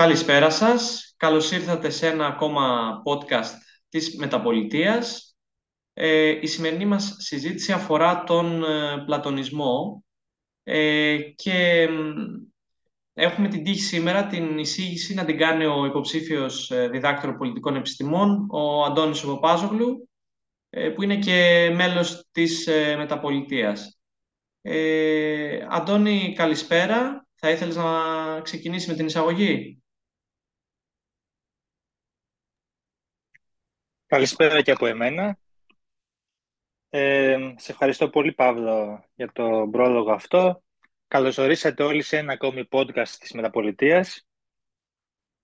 Καλησπέρα σας. Καλώς ήρθατε σε ένα ακόμα podcast της Μεταπολιτείας. Ε, η σημερινή μας συζήτηση αφορά τον ε, πλατωνισμό ε, και έχουμε την τύχη σήμερα την εισήγηση να την κάνει ο υποψήφιος ε, διδάκτορο πολιτικών επιστημών, ο Αντώνης Οποπάζογλου, ε, που είναι και μέλος της Μεταπολιτείας. Αντώνη, καλησπέρα. Θα ήθελες να ξεκινήσει με την εισαγωγή; Καλησπέρα και από εμένα. Ε, σε ευχαριστώ πολύ, Παύλο, για το πρόλογο αυτό. Καλώς ορίσατε όλοι σε ένα ακόμη podcast της Μεταπολιτείας.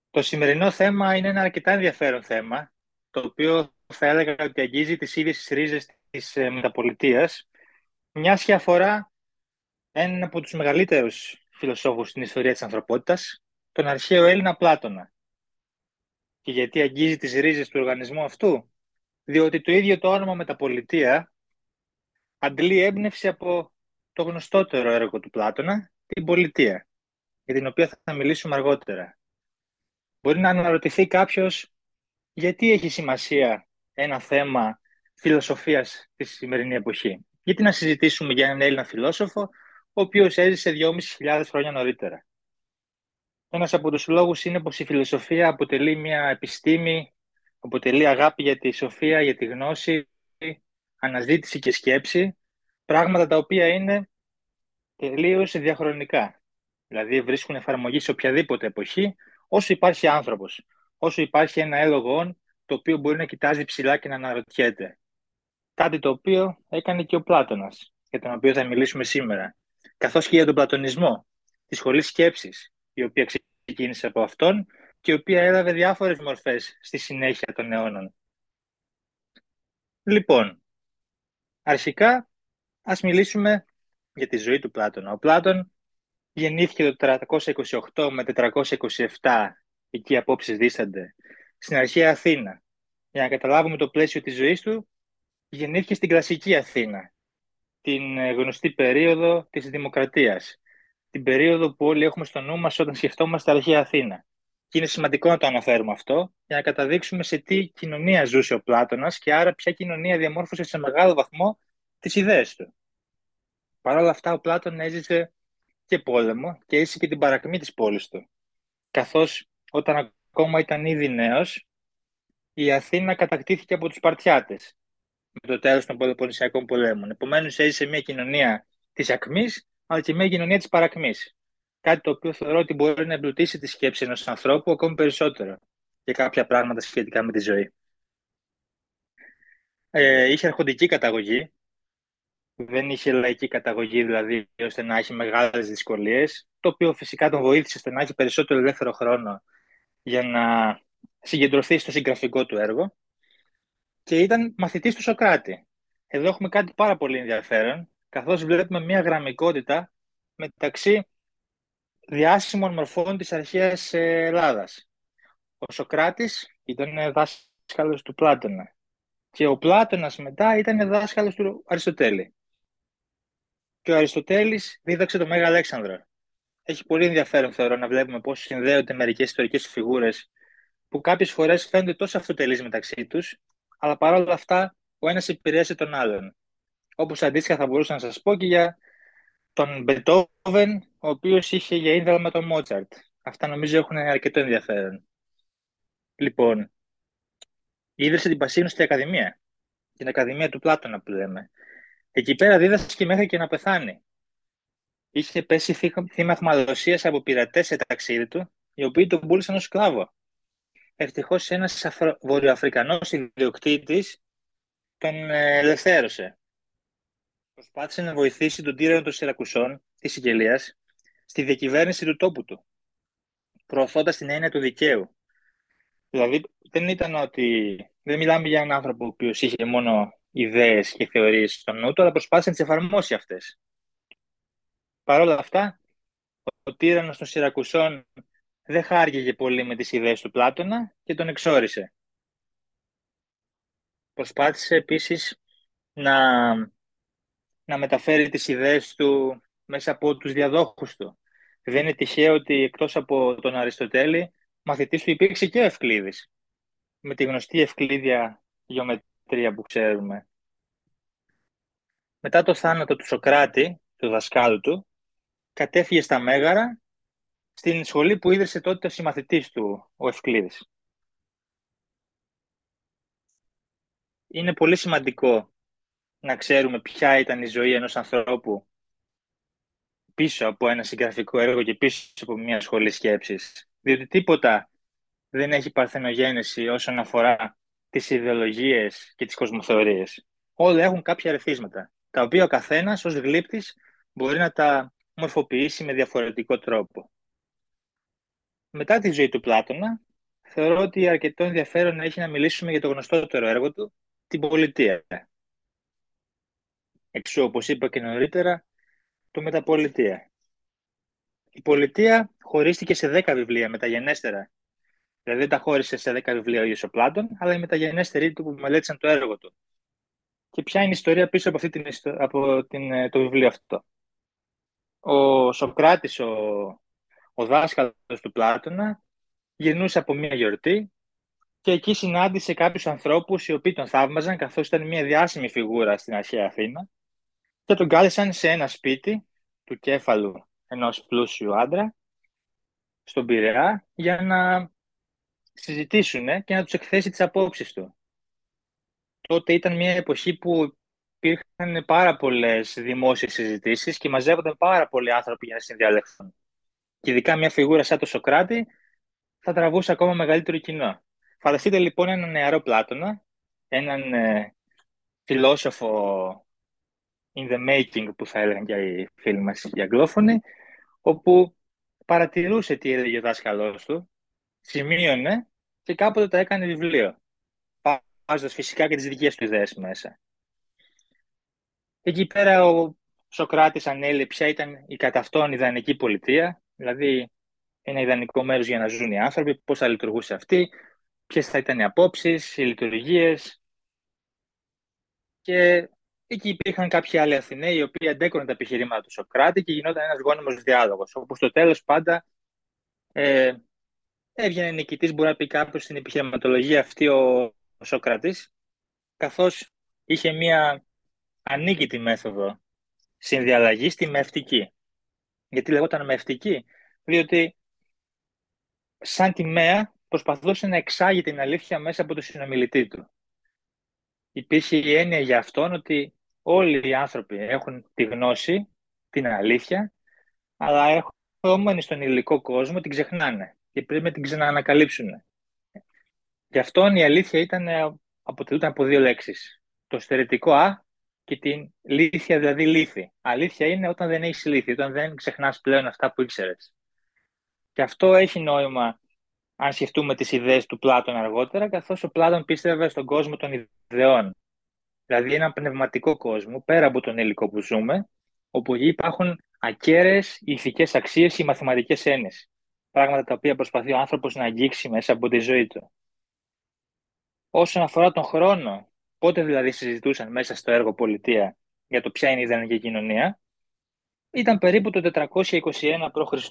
Το σημερινό θέμα είναι ένα αρκετά ενδιαφέρον θέμα, το οποίο θα έλεγα ότι αγγίζει τις ίδιες τις ρίζες της ε, Μεταπολιτείας, μιας και αφορά έναν από τους μεγαλύτερους φιλοσόφους στην ιστορία της ανθρωπότητας, τον αρχαίο Έλληνα Πλάτωνα. Και γιατί αγγίζει τις ρίζες του οργανισμού αυτού. Διότι το ίδιο το όνομα μεταπολιτεία αντλεί έμπνευση από το γνωστότερο έργο του Πλάτωνα, την πολιτεία, για την οποία θα μιλήσουμε αργότερα. Μπορεί να αναρωτηθεί κάποιος γιατί έχει σημασία ένα θέμα φιλοσοφίας στη σημερινή εποχή; Γιατί να συζητήσουμε για έναν Έλληνα φιλόσοφο, ο οποίος έζησε 2.500 χρόνια νωρίτερα; Ένας από τους λόγους είναι πως η φιλοσοφία αποτελεί μια επιστήμη, αποτελεί αγάπη για τη σοφία, για τη γνώση, αναζήτηση και σκέψη, πράγματα τα οποία είναι τελείως διαχρονικά. Δηλαδή βρίσκουν εφαρμογή σε οποιαδήποτε εποχή, όσο υπάρχει άνθρωπος, όσο υπάρχει ένα έλογο το οποίο μπορεί να κοιτάζει ψηλά και να αναρωτιέται. Κάτι το οποίο έκανε και ο Πλάτωνας, για τον οποίο θα μιλήσουμε σήμερα. Καθώς και για τον πλατωνισμό, της σχολής σκέψης, η οποία ξεκίνησε από αυτόν και η οποία έλαβε διάφορες μορφές στη συνέχεια των αιώνων. Λοιπόν, αρχικά ας μιλήσουμε για τη ζωή του Πλάτωνα. Ο Πλάτων γεννήθηκε το 428 με 427, εκεί οι απόψεις δίστανται, στην αρχαία Αθήνα. Για να καταλάβουμε το πλαίσιο της ζωής του, γεννήθηκε στην κλασική Αθήνα, την γνωστή περίοδο της Δημοκρατίας, την περίοδο που όλοι έχουμε στο νου μας όταν σκεφτόμαστε αρχαία Αθήνα. Και είναι σημαντικό να το αναφέρουμε αυτό για να καταδείξουμε σε τι κοινωνία ζούσε ο Πλάτωνας και άρα ποια κοινωνία διαμόρφωσε σε μεγάλο βαθμό τις ιδέες του. Παρ' όλα αυτά ο Πλάτων έζησε και πόλεμο και έζησε και την παρακμή της πόλης του. Καθώς όταν ακόμα ήταν ήδη νέος, η Αθήνα κατακτήθηκε από τους Σπαρτιάτες με το τέλος των Πελοποννησιακών πολέμων. Επομένως έζησε μια κοινωνία της ακμής αλλά και μια κοινωνία της παρακμής. Κάτι το οποίο θεωρώ ότι μπορεί να εμπλουτίσει τη σκέψη ενός ανθρώπου ακόμη περισσότερο για κάποια πράγματα σχετικά με τη ζωή. Ε, είχε αρχοντική καταγωγή, δεν είχε λαϊκή καταγωγή δηλαδή ώστε να έχει μεγάλες δυσκολίες, το οποίο φυσικά τον βοήθησε ώστε να έχει περισσότερο ελεύθερο χρόνο για να συγκεντρωθεί στο συγγραφικό του έργο και ήταν μαθητής του Σοκράτη. Εδώ έχουμε κάτι πάρα πολύ ενδιαφέρον καθώς βλέπουμε μια γραμμικότητα μεταξύ διάσημων μορφών της αρχαίας Ελλάδας. Ο Σοκράτης ήταν δάσκαλος του Πλάτωνα και ο Πλάτωνας μετά ήταν δάσκαλος του Αριστοτέλη. Και ο Αριστοτέλης δίδαξε το Μέγα Αλέξανδρο. Έχει πολύ ενδιαφέρον θεωρώ να βλέπουμε πώς συνδέονται μερικές ιστορικές φιγούρες που κάποιες φορές φαίνονται τόσο αυτοτελείς μεταξύ τους, αλλά παρόλα αυτά ο ένας επηρέασε τον άλλον. Όπως αντίστοιχα θα μπορούσα να σας πω και για τον Μπετόβεν, ο οποίος είχε για ίδρυμα τον Μότσαρτ. Αυτά νομίζω έχουν αρκετό ενδιαφέρον. Λοιπόν, ίδρυσε την Πασίνους Ακαδημία, την Ακαδημία του Πλάτωνα που λέμε. Εκεί πέρα δίδασκε μέχρι και να πεθάνει. Είχε πέσει θύμα αιχμαλωσίας από πειρατές σε ταξίδι του, οι οποίοι τον πούλησαν ως σκλάβο. Ευτυχώς ένας βορειοαφρικανός ιδιοκτήτης τον ε, ελευθέρωσε προσπάθησε να βοηθήσει τον τύρανο των Σιρακουσών της Σικελίας στη διακυβέρνηση του τόπου του, προωθώντας την έννοια του δικαίου. Δηλαδή, δεν ήταν ότι. Δεν μιλάμε για έναν άνθρωπο ο οποίος είχε μόνο ιδέες και θεωρίες στο νου του, αλλά προσπάθησε να τις εφαρμόσει αυτές. Παρ' όλα αυτά, ο τύρανος των Σιρακουσών δεν χάργηγε πολύ με τις ιδέες του Πλάτωνα και τον εξόρισε. Προσπάθησε επίσης να να μεταφέρει τις ιδέες του μέσα από τους διαδόχους του. Δεν είναι τυχαίο ότι εκτός από τον Αριστοτέλη, μαθητής του υπήρξε και ο Ευκλήδης, με τη γνωστή ευκλήδια γεωμετρία που ξέρουμε. Μετά το θάνατο του Σοκράτη, του δασκάλου του, κατέφυγε στα Μέγαρα, στην σχολή που ίδρυσε τότε ο συμμαθητής του, ο Ευκλήδης. Είναι πολύ σημαντικό να ξέρουμε ποια ήταν η ζωή ενός ανθρώπου πίσω από ένα συγγραφικό έργο και πίσω από μια σχολή σκέψης. Διότι τίποτα δεν έχει παρθενογένεση όσον αφορά τις ιδεολογίες και τις κοσμοθεωρίες. Όλα έχουν κάποια ρεθίσματα, τα οποία ο καθένας ως γλύπτης μπορεί να τα μορφοποιήσει με διαφορετικό τρόπο. Μετά τη ζωή του Πλάτωνα, θεωρώ ότι αρκετό ενδιαφέρον έχει να μιλήσουμε για το γνωστότερο έργο του, την πολιτεία. Εξού, όπως είπα και νωρίτερα, το μεταπολιτεία. Η πολιτεία χωρίστηκε σε 10 βιβλία μεταγενέστερα. Δηλαδή δεν τα χώρισε σε 10 βιβλία ο ίδιος ο Πλάτων, αλλά οι μεταγενέστεροι του που μελέτησαν το έργο του. Και ποια είναι η ιστορία πίσω από, αυτή την, από την, ε, το βιβλίο αυτό. Ο Σοκράτης, ο, ο δάσκαλος του Πλάτωνα, γυρνούσε από μια γιορτή και εκεί συνάντησε κάποιους ανθρώπους οι οποίοι τον θαύμαζαν καθώς ήταν μια διάσημη φιγούρα στην αρχαία Αθήνα και τον κάλεσαν σε ένα σπίτι του κέφαλου ενός πλούσιου άντρα στον Πειραιά για να συζητήσουν και να τους εκθέσει τις απόψεις του. Τότε ήταν μια εποχή που υπήρχαν πάρα πολλές δημόσιες συζητήσεις και μαζεύονταν πάρα πολλοί άνθρωποι για να συνδιαλεχθούν. Και ειδικά μια φιγούρα σαν το Σοκράτη θα τραβούσε ακόμα μεγαλύτερο κοινό. Φανταστείτε λοιπόν έναν νεαρό Πλάτωνα, έναν ε, φιλόσοφο in the making που θα έλεγαν και οι φίλοι μας οι αγγλόφωνοι, όπου παρατηρούσε τι έλεγε ο δάσκαλός του, σημείωνε και κάποτε τα έκανε βιβλίο, βάζοντας φυσικά και τις δικές του ιδέες μέσα. Εκεί πέρα ο Σοκράτης ανέλε ποια ήταν η κατά αυτόν ιδανική πολιτεία, δηλαδή ένα ιδανικό μέρος για να ζουν οι άνθρωποι, πώς θα λειτουργούσε αυτή, ποιες θα ήταν οι απόψεις, οι λειτουργίες και Εκεί υπήρχαν κάποιοι άλλοι Αθηναίοι οι οποίοι αντέκροναν τα επιχειρήματα τους Σοκράτη και γινόταν ένας γόνιμος διάλογος. Όπου στο τέλος πάντα ε, έβγαινε νικητής, μπορεί να πει κάποιος στην επιχειρηματολογία αυτή ο, ο Σοκράτη, καθώς είχε μία ανίκητη μέθοδο συνδιαλλαγής στη μευτική. Γιατί λεγόταν μευτική, διότι σαν τιμέα προσπαθούσε να εξάγει την αλήθεια μέσα από το συνομιλητή του. Υπήρχε η έννοια για αυτόν ότι όλοι οι άνθρωποι έχουν τη γνώση, την αλήθεια, αλλά ερχόμενοι στον υλικό κόσμο την ξεχνάνε και πρέπει να την ξαναανακαλύψουν. Γι' αυτό η αλήθεια ήταν, αποτελούνταν από δύο λέξεις. Το στερετικό «α» και την λύθια, δηλαδή λύθη. Αλήθεια είναι όταν δεν έχεις λύθη, όταν δεν ξεχνάς πλέον αυτά που ήξερες. Και αυτό έχει νόημα αν σκεφτούμε τις ιδέες του Πλάτων αργότερα, καθώς ο Πλάτων πίστευε στον κόσμο των ιδεών δηλαδή ένα πνευματικό κόσμο, πέρα από τον υλικό που ζούμε, όπου υπάρχουν ακέραιες ηθικές αξίες ή μαθηματικές έννοιες. Πράγματα τα οποία προσπαθεί ο άνθρωπος να αγγίξει μέσα από τη ζωή του. Όσον αφορά τον χρόνο, πότε δηλαδή συζητούσαν μέσα στο έργο πολιτεία για το ποια είναι η ιδανική κοινωνία, ήταν περίπου το 421 π.Χ.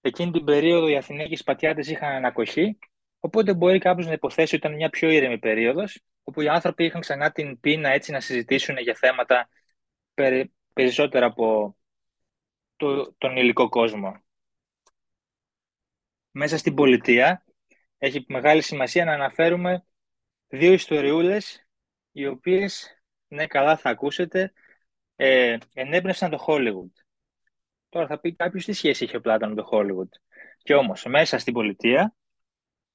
Εκείνη την περίοδο οι Αθηναίοι Σπατιάτες είχαν ανακοχή, οπότε μπορεί κάποιος να υποθέσει ότι ήταν μια πιο ήρεμη περίοδος όπου οι άνθρωποι είχαν ξανά την πείνα έτσι να συζητήσουν για θέματα περισσότερα από το, τον υλικό κόσμο. Μέσα στην πολιτεία έχει μεγάλη σημασία να αναφέρουμε δύο ιστοριούλες οι οποίες, ναι καλά θα ακούσετε, ε, ενέπνευσαν το Hollywood. Τώρα θα πει κάποιος τι σχέση είχε ο Πλάτων με το Hollywood. Και όμως μέσα στην πολιτεία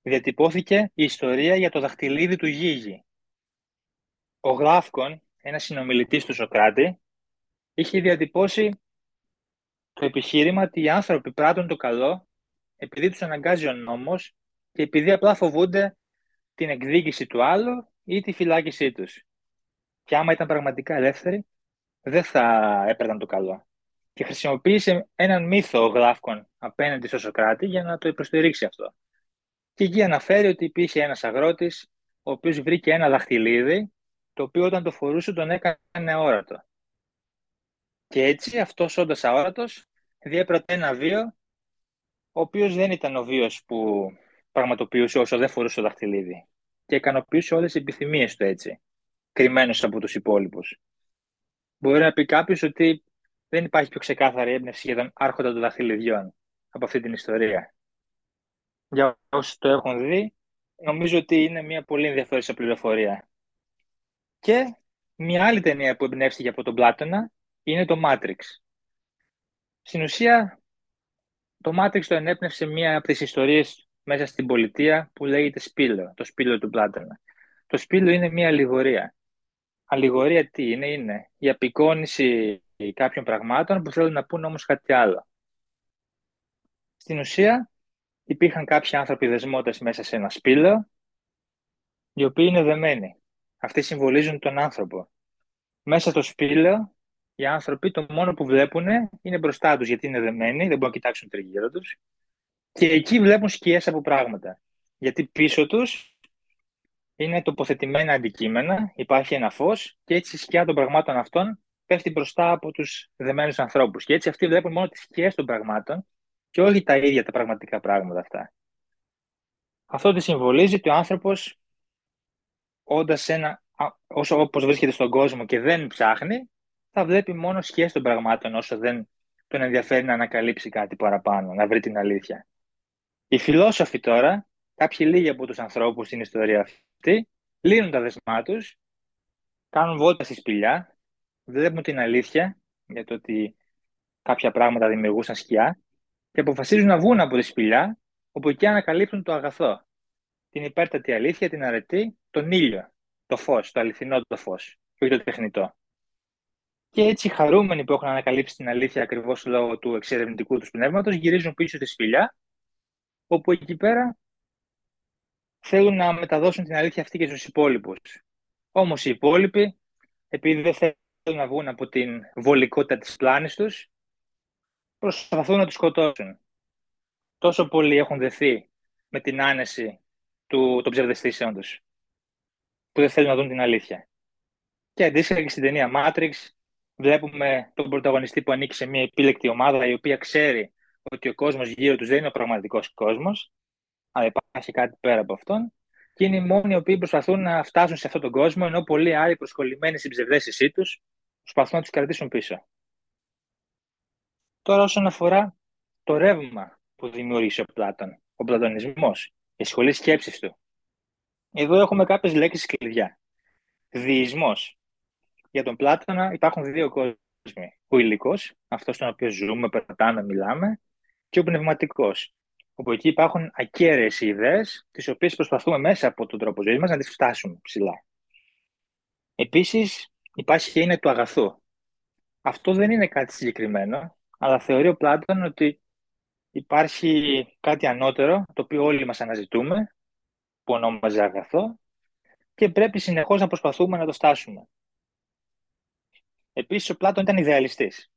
διατυπώθηκε η ιστορία για το δαχτυλίδι του Γίγη, ο Γλάφκον, ένας συνομιλητής του Σοκράτη, είχε διατυπώσει το επιχείρημα ότι οι άνθρωποι πράττουν το καλό επειδή τους αναγκάζει ο νόμος και επειδή απλά φοβούνται την εκδίκηση του άλλου ή τη φυλάκισή τους. Και άμα ήταν πραγματικά ελεύθεροι, δεν θα έπαιρναν το καλό. Και χρησιμοποίησε έναν μύθο ο Γλάφκον απέναντι στο Σοκράτη για να το υποστηρίξει αυτό. Και εκεί αναφέρει ότι υπήρχε ένας αγρότης ο οποίος βρήκε ένα δαχτυλίδι το οποίο όταν το φορούσε τον έκανε αόρατο. Και έτσι αυτός όντας αόρατος διέπρατε ένα βίο ο οποίος δεν ήταν ο βίος που πραγματοποιούσε όσο δεν φορούσε το δαχτυλίδι και ικανοποιούσε όλες τις επιθυμίες του έτσι, κρυμμένος από τους υπόλοιπους. Μπορεί να πει κάποιος ότι δεν υπάρχει πιο ξεκάθαρη έμπνευση για τον άρχοντα των δαχτυλιδιών από αυτή την ιστορία. Για όσοι το έχουν δει, νομίζω ότι είναι μια πολύ ενδιαφέρουσα πληροφορία. Και μια άλλη ταινία που εμπνεύστηκε από τον Πλάτωνα είναι το Matrix. Στην ουσία, το Matrix το ενέπνευσε μία από τις ιστορίες μέσα στην πολιτεία που λέγεται Σπήλο, το Σπήλο του Πλάτωνα. Το Σπήλο είναι μία αλληγορία. Αλληγορία τι είναι, είναι η απεικόνηση κάποιων πραγμάτων που θέλουν να πούν όμως κάτι άλλο. Στην ουσία, υπήρχαν κάποιοι άνθρωποι δεσμότες μέσα σε ένα σπήλαιο, οι οποίοι είναι δεμένοι. Αυτοί συμβολίζουν τον άνθρωπο. Μέσα στο σπήλαιο, οι άνθρωποι το μόνο που βλέπουν είναι μπροστά τους, γιατί είναι δεμένοι, δεν μπορούν να κοιτάξουν τριγύρω τους. Και εκεί βλέπουν σκιές από πράγματα. Γιατί πίσω τους είναι τοποθετημένα αντικείμενα, υπάρχει ένα φως και έτσι η σκιά των πραγμάτων αυτών πέφτει μπροστά από τους δεμένους ανθρώπους. Και έτσι αυτοί βλέπουν μόνο τις σκιές των πραγμάτων και όχι τα ίδια τα πραγματικά πράγματα αυτά. Αυτό τι συμβολίζει ότι ο άνθρωπος όντας ένα, όσο όπως βρίσκεται στον κόσμο και δεν ψάχνει, θα βλέπει μόνο σχέση των πραγμάτων όσο δεν τον ενδιαφέρει να ανακαλύψει κάτι παραπάνω, να βρει την αλήθεια. Οι φιλόσοφοι τώρα, κάποιοι λίγοι από τους ανθρώπους στην ιστορία αυτή, λύνουν τα δεσμά τους, κάνουν βόλτα στη σπηλιά, βλέπουν την αλήθεια για το ότι κάποια πράγματα δημιουργούσαν σκιά και αποφασίζουν να βγουν από τη σπηλιά, όπου εκεί ανακαλύπτουν το αγαθό. Την υπέρτατη αλήθεια, την αρετή, τον ήλιο, το φως, το αληθινό το φως, και όχι το τεχνητό. Και έτσι οι χαρούμενοι που έχουν ανακαλύψει την αλήθεια ακριβώς λόγω του εξερευνητικού τους πνεύματος γυρίζουν πίσω στη σπηλιά, όπου εκεί πέρα θέλουν να μεταδώσουν την αλήθεια αυτή και στους υπόλοιπους. Όμως οι υπόλοιποι, επειδή δεν θέλουν να βγουν από την βολικότητα της πλάνης τους, προσπαθούν να τους σκοτώσουν. Τόσο πολλοί έχουν δεθεί με την άνεση του, των ψευδεστήσεων τους, που δεν θέλουν να δουν την αλήθεια. Και αντίστοιχα και στην ταινία Matrix, βλέπουμε τον πρωταγωνιστή που ανήκει σε μια επίλεκτη ομάδα, η οποία ξέρει ότι ο κόσμος γύρω τους δεν είναι ο πραγματικός κόσμος, αλλά υπάρχει κάτι πέρα από αυτόν, και είναι οι μόνοι οι οποίοι προσπαθούν να φτάσουν σε αυτόν τον κόσμο, ενώ πολλοί άλλοι προσκολλημένοι στην ψευδέστησή τους προσπαθούν να τους κρατήσουν πίσω. Τώρα όσον αφορά το ρεύμα που δημιούργησε ο Πλάτων, ο πλατωνισμός, η σχολή σκέψης του. Εδώ έχουμε κάποιες λέξεις κλειδιά. Διεισμός. Για τον Πλάτωνα υπάρχουν δύο κόσμοι. Ο υλικός, αυτός στον οποίο ζούμε, περπατάμε, μιλάμε, και ο πνευματικός, όπου εκεί υπάρχουν ακέραιες ιδέες, τις οποίες προσπαθούμε μέσα από τον τρόπο ζωής μας να τις φτάσουμε ψηλά. Επίσης, υπάρχει και είναι του αγαθού. Αυτό δεν είναι κάτι συγκεκριμένο, αλλά θεωρεί ο Πλάτων ότι υπάρχει κάτι ανώτερο, το οποίο όλοι μας αναζητούμε, που ονόμαζε αγαθό, και πρέπει συνεχώς να προσπαθούμε να το στάσουμε. Επίσης, ο Πλάτων ήταν ιδεαλιστής,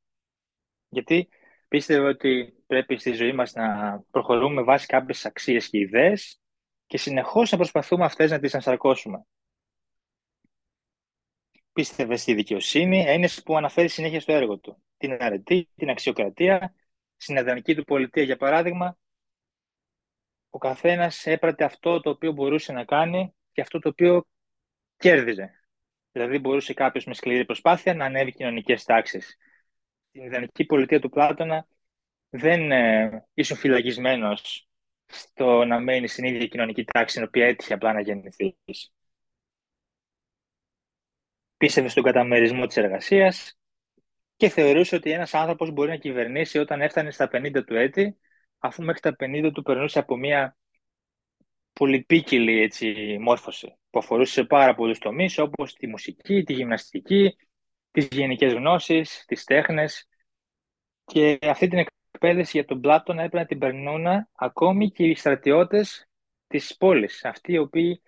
γιατί πίστευε ότι πρέπει στη ζωή μας να προχωρούμε βάσει κάποιες αξίες και ιδέες και συνεχώς να προσπαθούμε αυτές να τις ανσαρκώσουμε πίστευε στη δικαιοσύνη, έννοιε που αναφέρει συνέχεια στο έργο του. Την αρετή, την αξιοκρατία, στην ιδανική του πολιτεία, για παράδειγμα, ο καθένας έπρατε αυτό το οποίο μπορούσε να κάνει και αυτό το οποίο κέρδιζε. Δηλαδή, μπορούσε κάποιος με σκληρή προσπάθεια να ανέβει κοινωνικές τάξεις. Στην ιδανική πολιτεία του Πλάτωνα δεν ε, ήσουν φυλακισμένος στο να μένει στην ίδια κοινωνική τάξη, στην οποία έτυχε απλά να γεννηθείς πίστευε στον καταμερισμό της εργασίας και θεωρούσε ότι ένας άνθρωπος μπορεί να κυβερνήσει όταν έφτανε στα 50 του έτη, αφού μέχρι τα 50 του περνούσε από μια πολυπίκυλη έτσι, μόρφωση που αφορούσε σε πάρα πολλούς τομείς όπως τη μουσική, τη γυμναστική, τις γενικές γνώσεις, τις τέχνες. Και αυτή την εκπαίδευση για τον Πλάτωνα έπρεπε να την περνούν ακόμη και οι στρατιώτες της πόλης, αυτοί οι οποίοι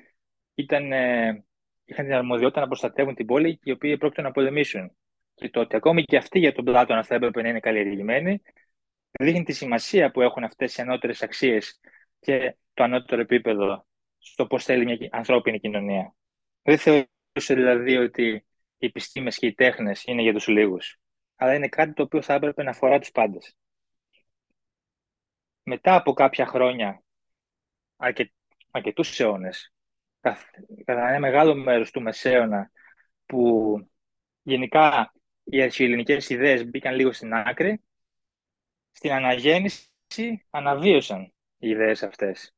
ήταν ε, είχαν την αρμοδιότητα να προστατεύουν την πόλη και οι οποίοι πρόκειται να πολεμήσουν. Και το ότι ακόμη και αυτοί για τον Πλάτωνα θα έπρεπε να είναι καλλιεργημένοι, δείχνει τη σημασία που έχουν αυτές οι ανώτερες αξίες και το ανώτερο επίπεδο στο πώς θέλει μια ανθρώπινη κοινωνία. Δεν θεωρούσε δηλαδή ότι οι επιστήμες και οι τέχνες είναι για τους λίγους, αλλά είναι κάτι το οποίο θα έπρεπε να αφορά τους πάντες. μετά από κάποια χρόνια, αρκε, αρκετούς αιώνες, κατά ένα μεγάλο μέρος του Μεσαίωνα, που γενικά οι αρχαιοελληνικές ιδέες μπήκαν λίγο στην άκρη, στην αναγέννηση αναβίωσαν οι ιδέες αυτές.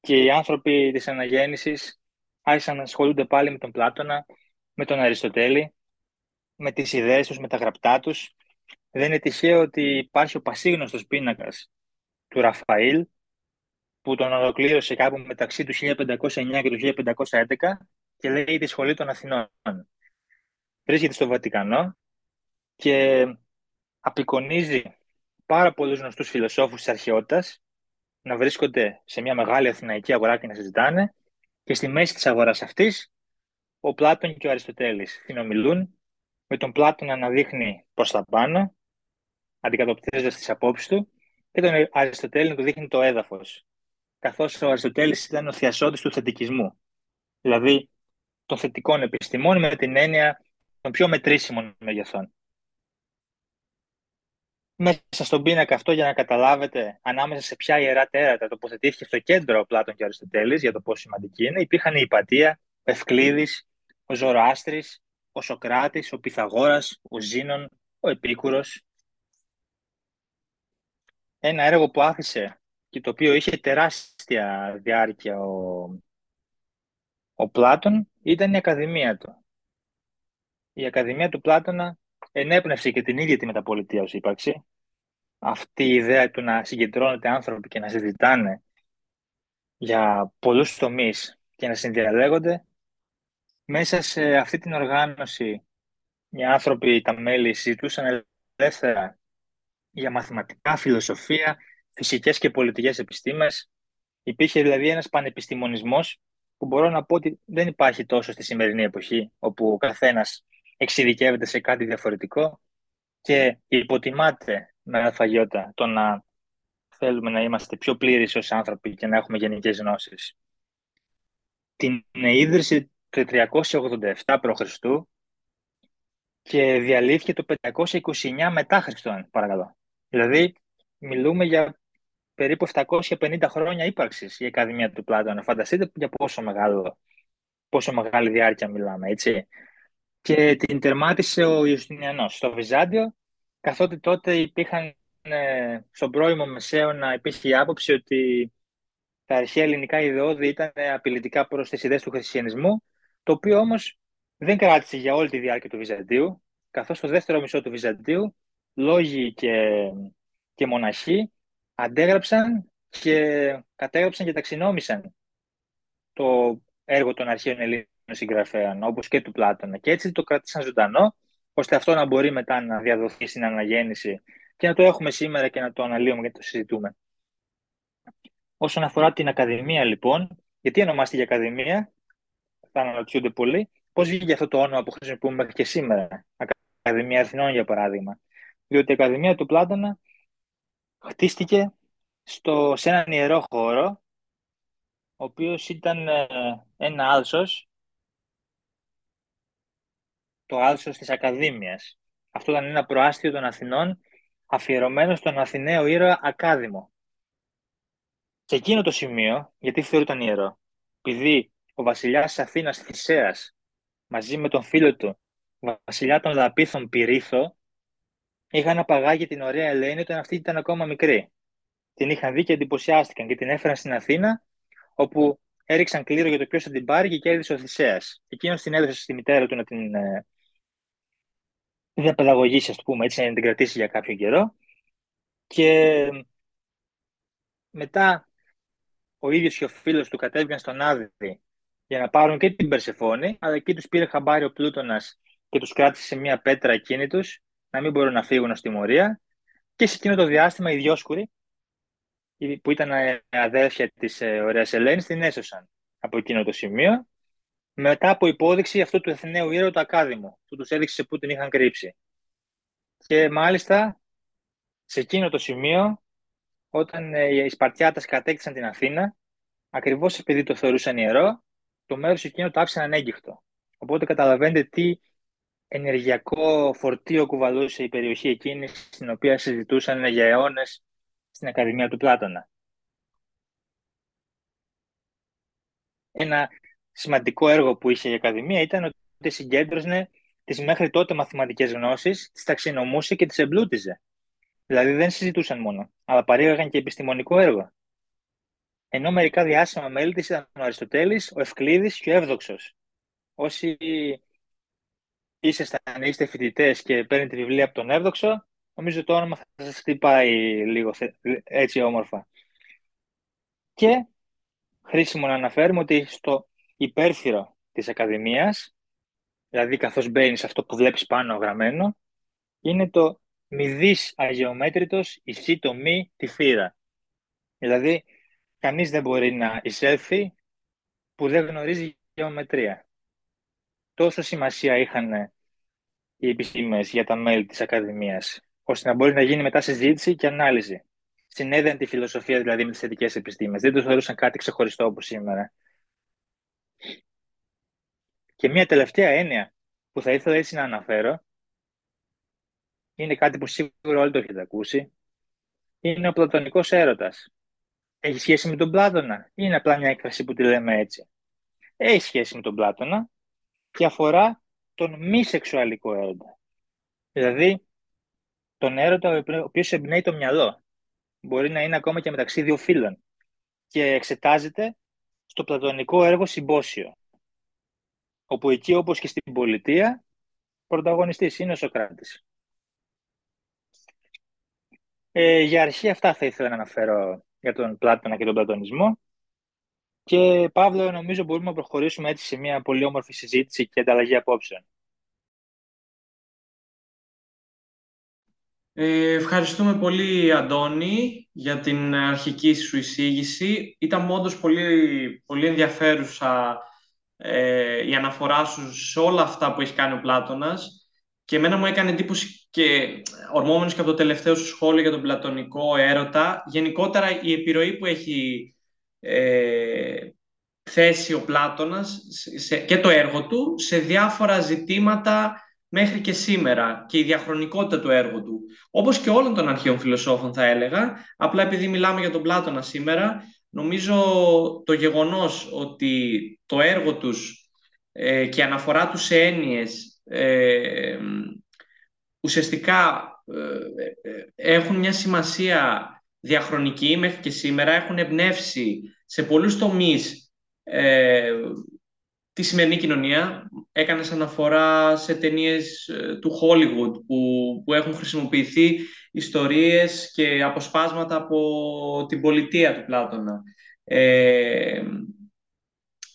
Και οι άνθρωποι της αναγέννησης άρχισαν να ασχολούνται πάλι με τον Πλάτωνα, με τον Αριστοτέλη, με τις ιδέες τους, με τα γραπτά τους. Δεν είναι τυχαίο ότι υπάρχει ο πασίγνωστος πίνακας του Ραφαήλ, που τον ολοκλήρωσε κάπου μεταξύ του 1509 και του 1511 και λέει τη Σχολή των Αθηνών. Βρίσκεται στο Βατικανό και απεικονίζει πάρα πολλούς γνωστούς φιλοσόφους της αρχαιότητας να βρίσκονται σε μια μεγάλη αθηναϊκή αγορά και να συζητάνε και στη μέση της αγοράς αυτής ο Πλάτων και ο Αριστοτέλης συνομιλούν με τον Πλάτων να δείχνει προς τα πάνω αντικατοπτρίζοντας τις απόψεις του και τον Αριστοτέλη να του δείχνει το έδαφος καθώς ο Αριστοτέλης ήταν ο θειασότης του θετικισμού δηλαδή των θετικών επιστημών με την έννοια των πιο μετρήσιμων μεγεθών μέσα στον πίνακα αυτό για να καταλάβετε ανάμεσα σε ποια ιερά τέρατα τοποθετήθηκε στο κέντρο ο Πλάτων και ο Αριστοτέλης για το πόσο σημαντική είναι, υπήρχαν η Υπατία, ο Ευκλήδης, ο Ζωροάστρης, ο Σοκράτης, ο Πυθαγόρας, ο Ζήνων, ο Επίκουρος. Ένα έργο που άφησε και το οποίο είχε τεράστια διάρκεια ο, ο Πλάτων ήταν η Ακαδημία του. Η Ακαδημία του Πλάτωνα ενέπνευσε και την ίδια τη μεταπολιτεία ως ύπαρξη. Αυτή η ιδέα του να συγκεντρώνονται άνθρωποι και να συζητάνε για πολλούς τομείς και να συνδιαλέγονται, μέσα σε αυτή την οργάνωση οι άνθρωποι, τα μέλη, συζητούσαν ελεύθερα για μαθηματικά, φιλοσοφία, φυσικές και πολιτικές επιστήμες. Υπήρχε δηλαδή ένας πανεπιστημονισμός που μπορώ να πω ότι δεν υπάρχει τόσο στη σημερινή εποχή, όπου ο καθένας εξειδικεύεται σε κάτι διαφορετικό και υποτιμάται με αλφαγιώτα το να θέλουμε να είμαστε πιο πλήρεις ως άνθρωποι και να έχουμε γενικές γνώσεις. Την ίδρυση το 387 π.Χ. και διαλύθηκε το 529 μετά Χριστόν, παρακαλώ. Δηλαδή, μιλούμε για περίπου 750 χρόνια ύπαρξης η Ακαδημία του Πλάτωνα. Φανταστείτε για πόσο, μεγάλο, πόσο μεγάλη διάρκεια μιλάμε, έτσι και την τερμάτισε ο Ιουστινιανός στο Βυζάντιο, καθότι τότε υπήρχαν ε, στον πρώιμο Μεσαίωνα υπήρχε η άποψη ότι τα αρχαία ελληνικά ιδεώδη ήταν απειλητικά προς τις ιδέες του χριστιανισμού, το οποίο όμως δεν κράτησε για όλη τη διάρκεια του Βυζαντίου, καθώς στο δεύτερο μισό του Βυζαντίου λόγοι και, και μοναχοί αντέγραψαν και κατέγραψαν και ταξινόμησαν το έργο των αρχαίων Ελλήνων συγγραφέα, όπως και του Πλάτωνα. Και έτσι το κρατήσαν ζωντανό, ώστε αυτό να μπορεί μετά να διαδοθεί στην αναγέννηση και να το έχουμε σήμερα και να το αναλύουμε και να το συζητούμε. Όσον αφορά την Ακαδημία, λοιπόν, γιατί ονομάστηκε Ακαδημία, θα αναρωτιούνται πολλοί, πώς βγήκε αυτό το όνομα που χρησιμοποιούμε μέχρι και σήμερα, Ακαδημία Αθηνών για παράδειγμα. Διότι η Ακαδημία του Πλάτωνα χτίστηκε στο, σε έναν ιερό χώρο, ο οποίος ήταν ε, ένα άλσος το άλσος της Ακαδήμιας. Αυτό ήταν ένα προάστιο των Αθηνών αφιερωμένο στον Αθηναίο ήρωα Ακάδημο. Σε εκείνο το σημείο, γιατί θεωρούταν ιερό, επειδή ο βασιλιάς της Αθήνας Θησέας, μαζί με τον φίλο του, βασιλιά των Δαπίθων Πυρίθο, είχαν απαγάγει την ωραία Ελένη όταν αυτή ήταν ακόμα μικρή. Την είχαν δει και εντυπωσιάστηκαν και την έφεραν στην Αθήνα, όπου έριξαν κλήρο για το ποιος θα την πάρει και κέρδισε ο Θησέας. Εκείνος την έδωσε στη μητέρα του να την ε, διαπαιδαγωγήσει, ας πούμε, έτσι, να την κρατήσει για κάποιο καιρό. Και μετά ο ίδιος και ο φίλος του κατέβηκαν στον Άδη για να πάρουν και την Περσεφόνη, αλλά εκεί τους πήρε χαμπάρι ο Πλούτονας και τους κράτησε σε μια πέτρα εκείνη τους, να μην μπορούν να φύγουν ως τιμωρία. Και σε εκείνο το διάστημα οι Διόσκουροι, που ήταν αδέρφια της ε, ωραίας Ελένης, την έσωσαν από εκείνο το σημείο μετά από υπόδειξη αυτού του Εθνέου ήρωα του Ακάδημου, που τους έδειξε πού την είχαν κρύψει. Και μάλιστα, σε εκείνο το σημείο, όταν ε, οι Σπαρτιάτες κατέκτησαν την Αθήνα, ακριβώς επειδή το θεωρούσαν ιερό, το μέρος εκείνο το άφησαν ανέγκυχτο. Οπότε καταλαβαίνετε τι ενεργειακό φορτίο κουβαλούσε η περιοχή εκείνη, στην οποία συζητούσαν για αιώνες στην Ακαδημία του Πλάτωνα. Ένα σημαντικό έργο που είχε η Ακαδημία ήταν ότι συγκέντρωσε τις μέχρι τότε μαθηματικές γνώσεις, τις ταξινομούσε και τις εμπλούτιζε. Δηλαδή δεν συζητούσαν μόνο, αλλά παρήγαγαν και επιστημονικό έργο. Ενώ μερικά διάσημα μέλη της ήταν ο Αριστοτέλης, ο Ευκλήδης και ο Εύδοξος. Όσοι ήσασταν, είστε φοιτητές και παίρνετε βιβλία από τον Εύδοξο, νομίζω το όνομα θα σας χτυπάει λίγο έτσι όμορφα. Και χρήσιμο να αναφέρουμε ότι στο υπέρθυρο της Ακαδημίας, δηλαδή καθώς μπαίνει σε αυτό που βλέπεις πάνω γραμμένο, είναι το μηδής αγεωμέτρητος ισί το μη τη φύρα. Δηλαδή, κανείς δεν μπορεί να εισέλθει που δεν γνωρίζει γεωμετρία. Τόσο σημασία είχαν οι επιστήμες για τα μέλη της Ακαδημίας, ώστε να μπορεί να γίνει μετά συζήτηση και ανάλυση. Συνέδεαν τη φιλοσοφία δηλαδή με τις θετικές επιστήμες. Δεν το θεωρούσαν κάτι ξεχωριστό όπως σήμερα. Και μια τελευταία έννοια που θα ήθελα έτσι να αναφέρω είναι κάτι που σίγουρα όλοι το έχετε ακούσει. Είναι ο πλατωνικός έρωτας. Έχει σχέση με τον Πλάτωνα ή είναι απλά μια έκφραση που τη λέμε έτσι; Έχει σχέση με τον Πλάτωνα και αφορά τον μη σεξουαλικό έρωτα. Δηλαδή, τον έρωτα ο οποίος εμπνέει το μυαλό. Μπορεί να είναι ακόμα και μεταξύ δύο φίλων. Και εξετάζεται στο πλατωνικό έργο συμπόσιο. Όπου εκεί, όπως και στην πολιτεία, πρωταγωνιστής είναι ο Σοκράτης. Ε, για αρχή αυτά θα ήθελα να αναφέρω για τον Πλάτωνα και τον πλατωνισμό. Και Παύλο, νομίζω μπορούμε να προχωρήσουμε έτσι σε μια πολύ όμορφη συζήτηση και ανταλλαγή απόψεων. Ε, ευχαριστούμε πολύ, Αντώνη, για την αρχική σου εισήγηση. Ήταν όντως πολύ, πολύ ενδιαφέρουσα ε, η αναφορά σου σε όλα αυτά που έχει κάνει ο Πλάτωνας και εμένα μου έκανε εντύπωση και ορμόμενος και από το τελευταίο σου σχόλιο για τον πλατωνικό έρωτα, γενικότερα η επιρροή που έχει ε, θέσει ο Πλάτωνας και το έργο του σε διάφορα ζητήματα μέχρι και σήμερα και η διαχρονικότητα του έργου του. Όπως και όλων των αρχαίων φιλοσόφων θα έλεγα, απλά επειδή μιλάμε για τον Πλάτωνα σήμερα, νομίζω το γεγονός ότι το έργο τους ε, και η αναφορά τους σε έννοιες ε, ουσιαστικά ε, ε, έχουν μια σημασία διαχρονική μέχρι και σήμερα, έχουν εμπνεύσει σε πολλούς τομείς ε, τη σημερινή κοινωνία. Έκανες αναφορά σε ταινίες ε, του Hollywood που, που έχουν χρησιμοποιηθεί ιστορίες και αποσπάσματα από την πολιτεία του Πλάτωνα. Ε,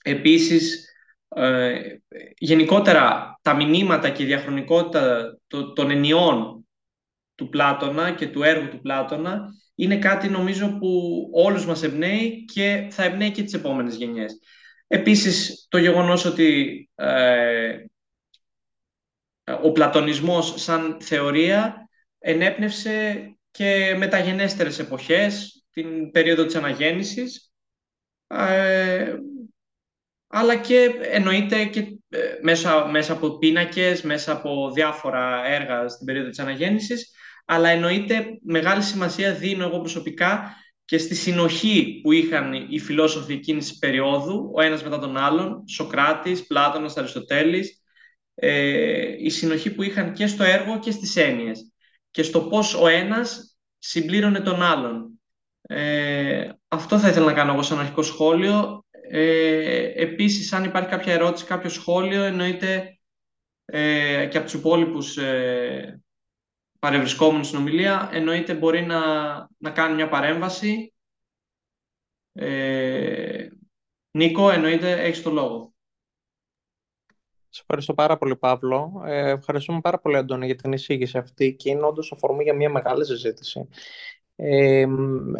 επίσης, ε, γενικότερα τα μηνύματα και η διαχρονικότητα των ενιών του Πλάτωνα και του έργου του Πλάτωνα είναι κάτι νομίζω που όλους μας εμπνέει και θα εμπνέει και τις επόμενες γενιές. Επίσης, το γεγονός ότι ε, ο πλατωνισμός σαν θεωρία ενέπνευσε και μεταγενέστερες εποχές, την περίοδο της αναγέννησης, ε, αλλά και εννοείται και ε, μέσα, μέσα από πίνακες, μέσα από διάφορα έργα στην περίοδο της αναγέννησης, αλλά εννοείται μεγάλη σημασία δίνω εγώ προσωπικά και στη συνοχή που είχαν οι φιλόσοφοι εκείνης της περίοδου, ο ένας μετά τον άλλον, Σοκράτης, Πλάτωνας, Αριστοτέλης, ε, η συνοχή που είχαν και στο έργο και στις έννοιες και στο πώς ο ένας συμπλήρωνε τον άλλον. Ε, αυτό θα ήθελα να κάνω εγώ σαν αρχικό σχόλιο. Ε, επίσης, αν υπάρχει κάποια ερώτηση, κάποιο σχόλιο, εννοείται ε, και από τους υπόλοιπους ε, παρευρισκόμενο στην ομιλία, εννοείται μπορεί να, να κάνει μια παρέμβαση. Ε, Νίκο, εννοείται, έχεις το λόγο. Σας ευχαριστώ πάρα πολύ, Παύλο. Ε, ευχαριστούμε πάρα πολύ, Αντώνη, για την εισήγηση αυτή και είναι όντως αφορμή για μια μεγάλη συζήτηση. Ε,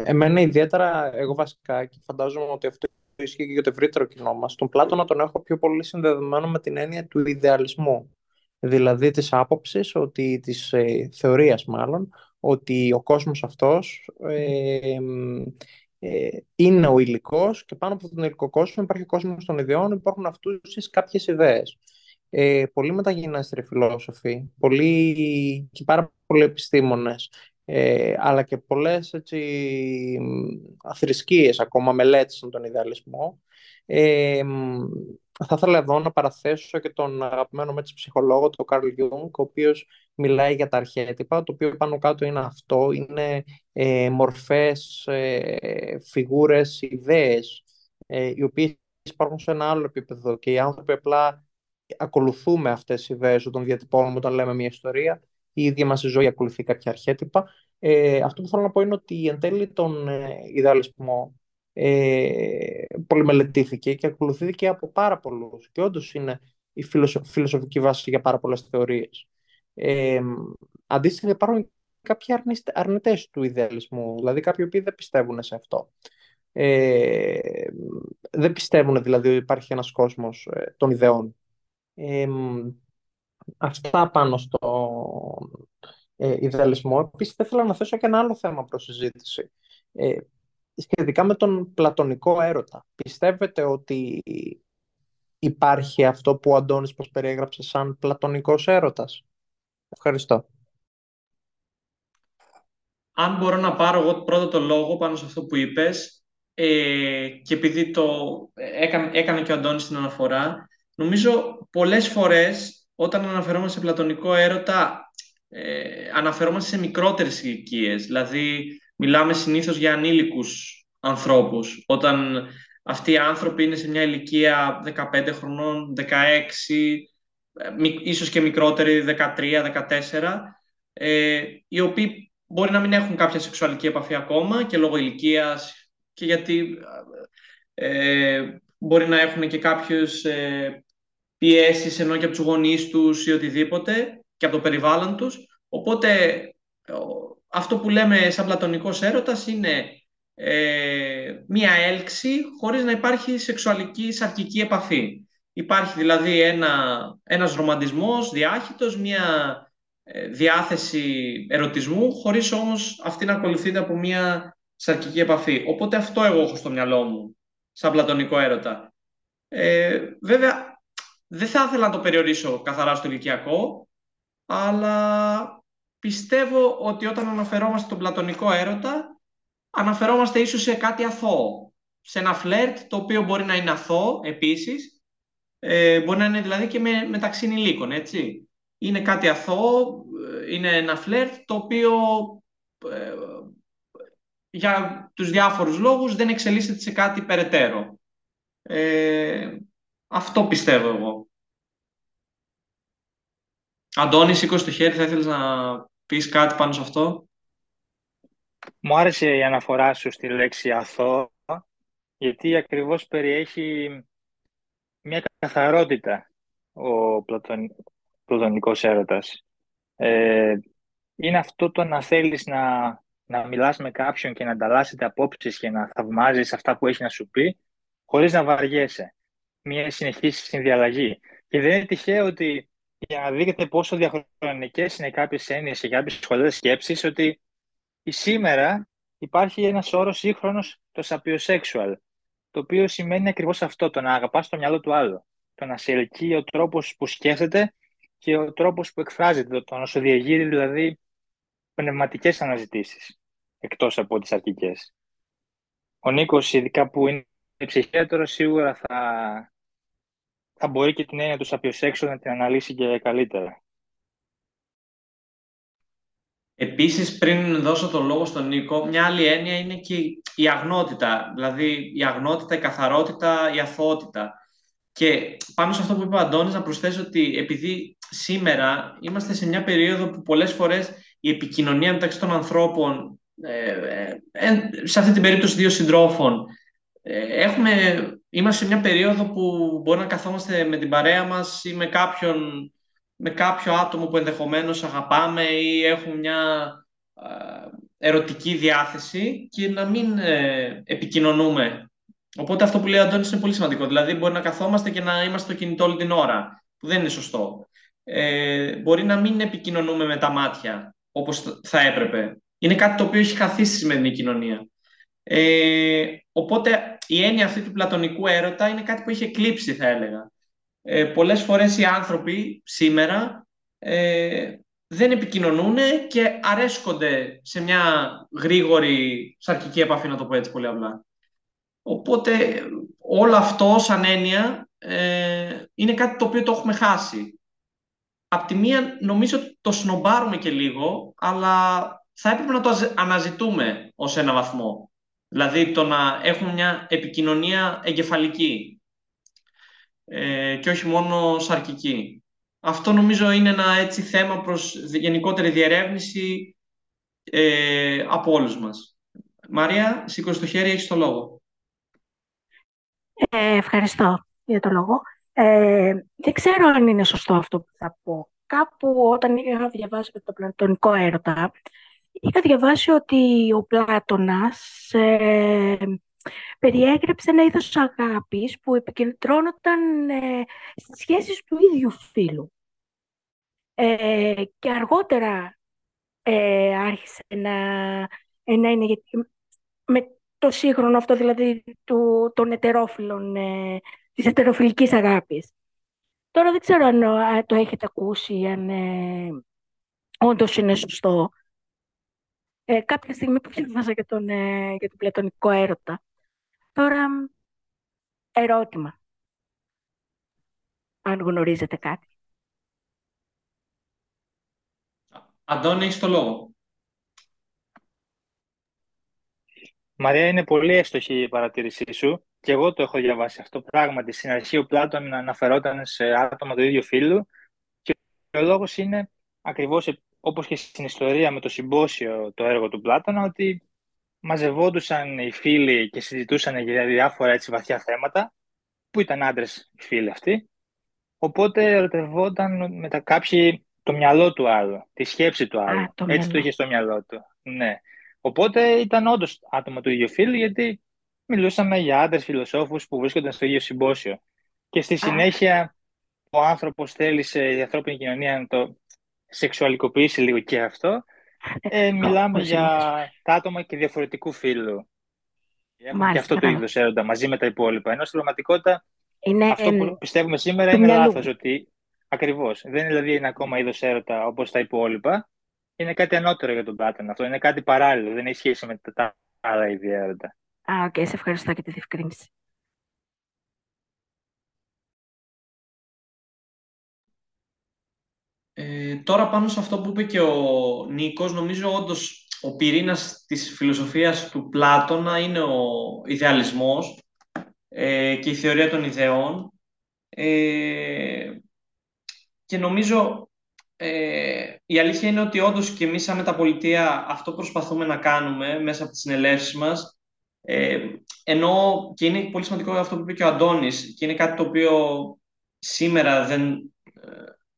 εμένα ιδιαίτερα, εγώ βασικά, και φαντάζομαι ότι αυτό ισχύει και για το ευρύτερο κοινό μας, τον Πλάτωνα τον έχω πιο πολύ συνδεδεμένο με την έννοια του ιδεαλισμού δηλαδή της άποψης, ότι, της ε, θεωρίας μάλλον, ότι ο κόσμος αυτός ε, ε, είναι ο υλικός και πάνω από τον υλικό κόσμο υπάρχει ο κόσμος των ιδεών, υπάρχουν αυτούς κάποιες ιδέες. Ε, πολλοί μεταγενέστεροι φιλόσοφοι, πολλοί και πάρα πολλοί επιστήμονες ε, αλλά και πολλές έτσι, αθρησκείες, ακόμα μελέτησαν τον ιδεαλισμό. Ε, θα ήθελα εδώ να παραθέσω και τον αγαπημένο μου ψυχολόγο, τον Καρλ Γιουνγκ, ο οποίος μιλάει για τα αρχέτυπα, το οποίο πάνω κάτω είναι αυτό, είναι ε, μορφές, ε, φιγούρες, ιδέες, ε, οι οποίες υπάρχουν σε ένα άλλο επίπεδο και οι άνθρωποι απλά ακολουθούμε αυτές τις ιδέες όταν διατυπώνουμε, όταν λέμε μια ιστορία, η ίδια μας η ζωή ακολουθεί κάποια αρχέτυπα. Ε, αυτό που θέλω να πω είναι ότι εν τέλει τον ε, ιδεαλισμό ε, πολυμελετήθηκε και ακολουθήθηκε από πάρα πολλούς και όντως είναι η φιλοσοφική βάση για πάρα πολλές θεωρίες. Ε, αντίστοιχα υπάρχουν κάποιοι αρνητές του ιδεαλισμού, δηλαδή κάποιοι οποίοι δεν πιστεύουν σε αυτό. Ε, δεν πιστεύουν δηλαδή ότι υπάρχει ένας κόσμος ε, των ιδεών. Ε, αυτά πάνω στο ε, ιδεαλισμό. Επίσης, θα ήθελα να θέσω και ένα άλλο θέμα προς συζήτηση. Ε, σχετικά με τον πλατωνικό έρωτα. Πιστεύετε ότι υπάρχει αυτό που ο Αντώνης πως περιέγραψε σαν πλατωνικός έρωτας; Ευχαριστώ. Αν μπορώ να πάρω εγώ πρώτα το λόγο πάνω σε αυτό που είπες ε, και επειδή το έκανε, έκανε και ο Αντώνης την αναφορά, νομίζω πολλές φορές όταν αναφερόμαστε σε πλατωνικό έρωτα ε, αναφερόμαστε σε μικρότερες ηλικίες. Δηλαδή μιλάμε συνήθως για ανήλικους ανθρώπους. Όταν αυτοί οι άνθρωποι είναι σε μια ηλικία 15 χρονών, 16, ε, ίσως και μικρότεροι, 13, 14, ε, οι οποίοι μπορεί να μην έχουν κάποια σεξουαλική επαφή ακόμα και λόγω ηλικίας και γιατί ε, μπορεί να έχουν και κάποιες ε, πιέσεις ενώ και από τους γονείς τους ή οτιδήποτε και από το περιβάλλον τους. Οπότε αυτό που λέμε σαν πλατωνικός έρωτας είναι ε, μία έλξη χωρίς να υπάρχει σεξουαλική σαρκική επαφή. Υπάρχει δηλαδή ένα, ένας ρομαντισμός διάχυτος, μία ε, διάθεση ερωτισμού, χωρίς όμως αυτή να ακολουθείται από μία σαρκική επαφή. Οπότε αυτό εγώ έχω στο μυαλό μου, σαν πλατωνικό έρωτα. Ε, βέβαια, δεν θα ήθελα να το περιορίσω καθαρά στο ηλικιακό, αλλά πιστεύω ότι όταν αναφερόμαστε στον πλατωνικό έρωτα, αναφερόμαστε ίσως σε κάτι αθώο. Σε ένα φλερτ, το οποίο μπορεί να είναι αθώο επίσης, ε, μπορεί να είναι δηλαδή και με, μεταξύ ενηλίκων, έτσι. Είναι κάτι αθώο, ε, είναι ένα φλερτ, το οποίο ε, για τους διάφορους λόγους δεν εξελίσσεται σε κάτι περαιτέρω. Ε, αυτό πιστεύω εγώ. Αντώνη, σήκωσε το χέρι, θα ήθελες να πεις κάτι πάνω σε αυτό; Μου άρεσε η αναφορά σου στη λέξη αθώο, γιατί ακριβώς περιέχει μια καθαρότητα ο πλατων... πλατωνικός έρωτας. Ε, είναι αυτό το να θέλεις να, να μιλάς με κάποιον και να ανταλλάσσετε απόψεις και να θαυμάζεις αυτά που έχει να σου πει, χωρίς να βαριέσαι. Μια συνεχής συνδιαλλαγή. Και δεν είναι τυχαίο ότι για να δείτε πόσο διαχρονικές είναι κάποιες έννοιες και κάποιες σχολές σκέψης, ότι σήμερα υπάρχει ένας όρος σύγχρονος, το sapiosexual, το οποίο σημαίνει ακριβώς αυτό, το να αγαπάς το μυαλό του άλλου, το να σε ελκύει ο τρόπος που σκέφτεται και ο τρόπος που εκφράζεται, το να σου διαγείρει δηλαδή πνευματικές αναζητήσεις, εκτός από τις αρχικές. Ο Νίκος, ειδικά που είναι ψυχίατρο, σίγουρα θα, θα μπορεί και την έννοια του sapiosexual να την αναλύσει και καλύτερα. Επίσης, πριν δώσω το λόγο στον Νίκο, μια άλλη έννοια είναι και η αγνότητα. Δηλαδή, η αγνότητα, η καθαρότητα, η αθωότητα. Και πάνω σε αυτό που είπε ο Αντώνης, να προσθέσω ότι επειδή σήμερα είμαστε σε μια περίοδο που πολλές φορές η επικοινωνία μεταξύ των ανθρώπων, ε, ε, ε σε αυτή την περίπτωση δύο συντρόφων, ε, έχουμε, είμαστε σε μια περίοδο που μπορεί να καθόμαστε με την παρέα μας ή με κάποιον με κάποιο άτομο που ενδεχομένως αγαπάμε ή έχουμε μια ερωτική διάθεση και να μην ε, επικοινωνούμε. Οπότε αυτό που λέει ο Αντώνης είναι πολύ σημαντικό. Δηλαδή μπορεί να καθόμαστε και να είμαστε στο κινητό όλη την ώρα, που δεν είναι σωστό. Ε, μπορεί να μην επικοινωνούμε με τα μάτια όπως θα έπρεπε. Είναι κάτι το οποίο έχει χαθεί στη σημερινή κοινωνία. Ε, οπότε η έννοια αυτή του πλατωνικού έρωτα είναι κάτι που έχει εκλείψει θα έλεγα ε, πολλές φορές οι άνθρωποι σήμερα ε, δεν επικοινωνούν και αρέσκονται σε μια γρήγορη σαρκική επαφή, να το πω έτσι πολύ απλά. Οπότε όλο αυτό σαν έννοια ε, είναι κάτι το οποίο το έχουμε χάσει. Απ' τη μία νομίζω το σνομπάρουμε και λίγο, αλλά θα έπρεπε να το αναζητούμε ως ένα βαθμό. Δηλαδή το να έχουμε μια επικοινωνία εγκεφαλική ε, και όχι μόνο σαρκική. Αυτό νομίζω είναι ένα έτσι θέμα προς γενικότερη διερεύνηση ε, από όλους μας. Μαρία, σήκωσε το χέρι, έχεις το λόγο. Ε, ευχαριστώ για το λόγο. Ε, δεν ξέρω αν είναι σωστό αυτό που θα πω. Κάπου όταν είχα διαβάσει το πλατωνικό έρωτα, είχα διαβάσει ότι ο Πλάτωνας ε, περιέγραψε ένα είδος αγάπης που επικεντρώνονταν ε, στις σχέσεις του ίδιου φίλου. Ε, και αργότερα ε, άρχισε να, ε, να είναι με το σύγχρονο αυτό δηλαδή του, των ετερόφιλων, ε, της ετεροφιλικής αγάπης. Τώρα δεν ξέρω αν το έχετε ακούσει, αν ε, όντως είναι σωστό. Ε, κάποια στιγμή που διάβασα για τον, ε, για τον πλατωνικό έρωτα. Τώρα, ερώτημα. Αν γνωρίζετε κάτι. Αντώνη, έχεις το λόγο. Μαρία, είναι πολύ έστοχη η παρατήρησή σου και εγώ το έχω διαβάσει αυτό. Πράγματι, στην αρχή ο Πλάτων αναφερόταν σε άτομα του ίδιου φίλου και ο λόγος είναι ακριβώς όπως και στην ιστορία με το συμπόσιο το έργο του Πλάτωνα ότι μαζευόντουσαν οι φίλοι και συζητούσαν για διάφορα έτσι βαθιά θέματα που ήταν άντρες οι φίλοι αυτοί οπότε ερωτευόταν μετά κάποιοι το μυαλό του άλλου, τη σκέψη του άλλου. Έτσι το είχε στο μυαλό του. Ναι. Οπότε ήταν όντως άτομα του ίδιου φίλου, γιατί μιλούσαμε για άντρες φιλοσόφους που βρίσκονταν στο ίδιο συμπόσιο. Και στη συνέχεια ο άνθρωπος θέλει η ανθρώπινη κοινωνία να το σεξουαλικοποιήσει λίγο και αυτό. Ε, μιλάμε για τα άτομα και διαφορετικού φίλου. Έχουμε και αυτό το είδος έρωτα μαζί με τα υπόλοιπα. Ενώ στην πραγματικότητα είναι, αυτό που πιστεύουμε σήμερα είναι λάθος. Ότι ακριβώς δεν είναι δηλαδή ένα ακόμα είδος έρωτα όπως τα υπόλοιπα. Είναι κάτι ανώτερο για τον Πλάτων αυτό. Είναι κάτι παράλληλο. Δεν έχει σχέση με τα άλλα είδη έρωτα. Α, οκ, σε ευχαριστώ για τη διευκρίνηση. Ε, τώρα πάνω σε αυτό που είπε και ο Νίκος, νομίζω όντως ο πυρήνας της φιλοσοφίας του Πλάτωνα είναι ο ιδεαλισμός ε, και η θεωρία των ιδεών. Ε, και νομίζω ε, η αλήθεια είναι ότι όντως και εμείς σαν μεταπολιτεία αυτό προσπαθούμε να κάνουμε μέσα από τις συνελεύσεις μας. Ε, ενώ και είναι πολύ σημαντικό αυτό που είπε και ο Αντώνης και είναι κάτι το οποίο σήμερα δεν,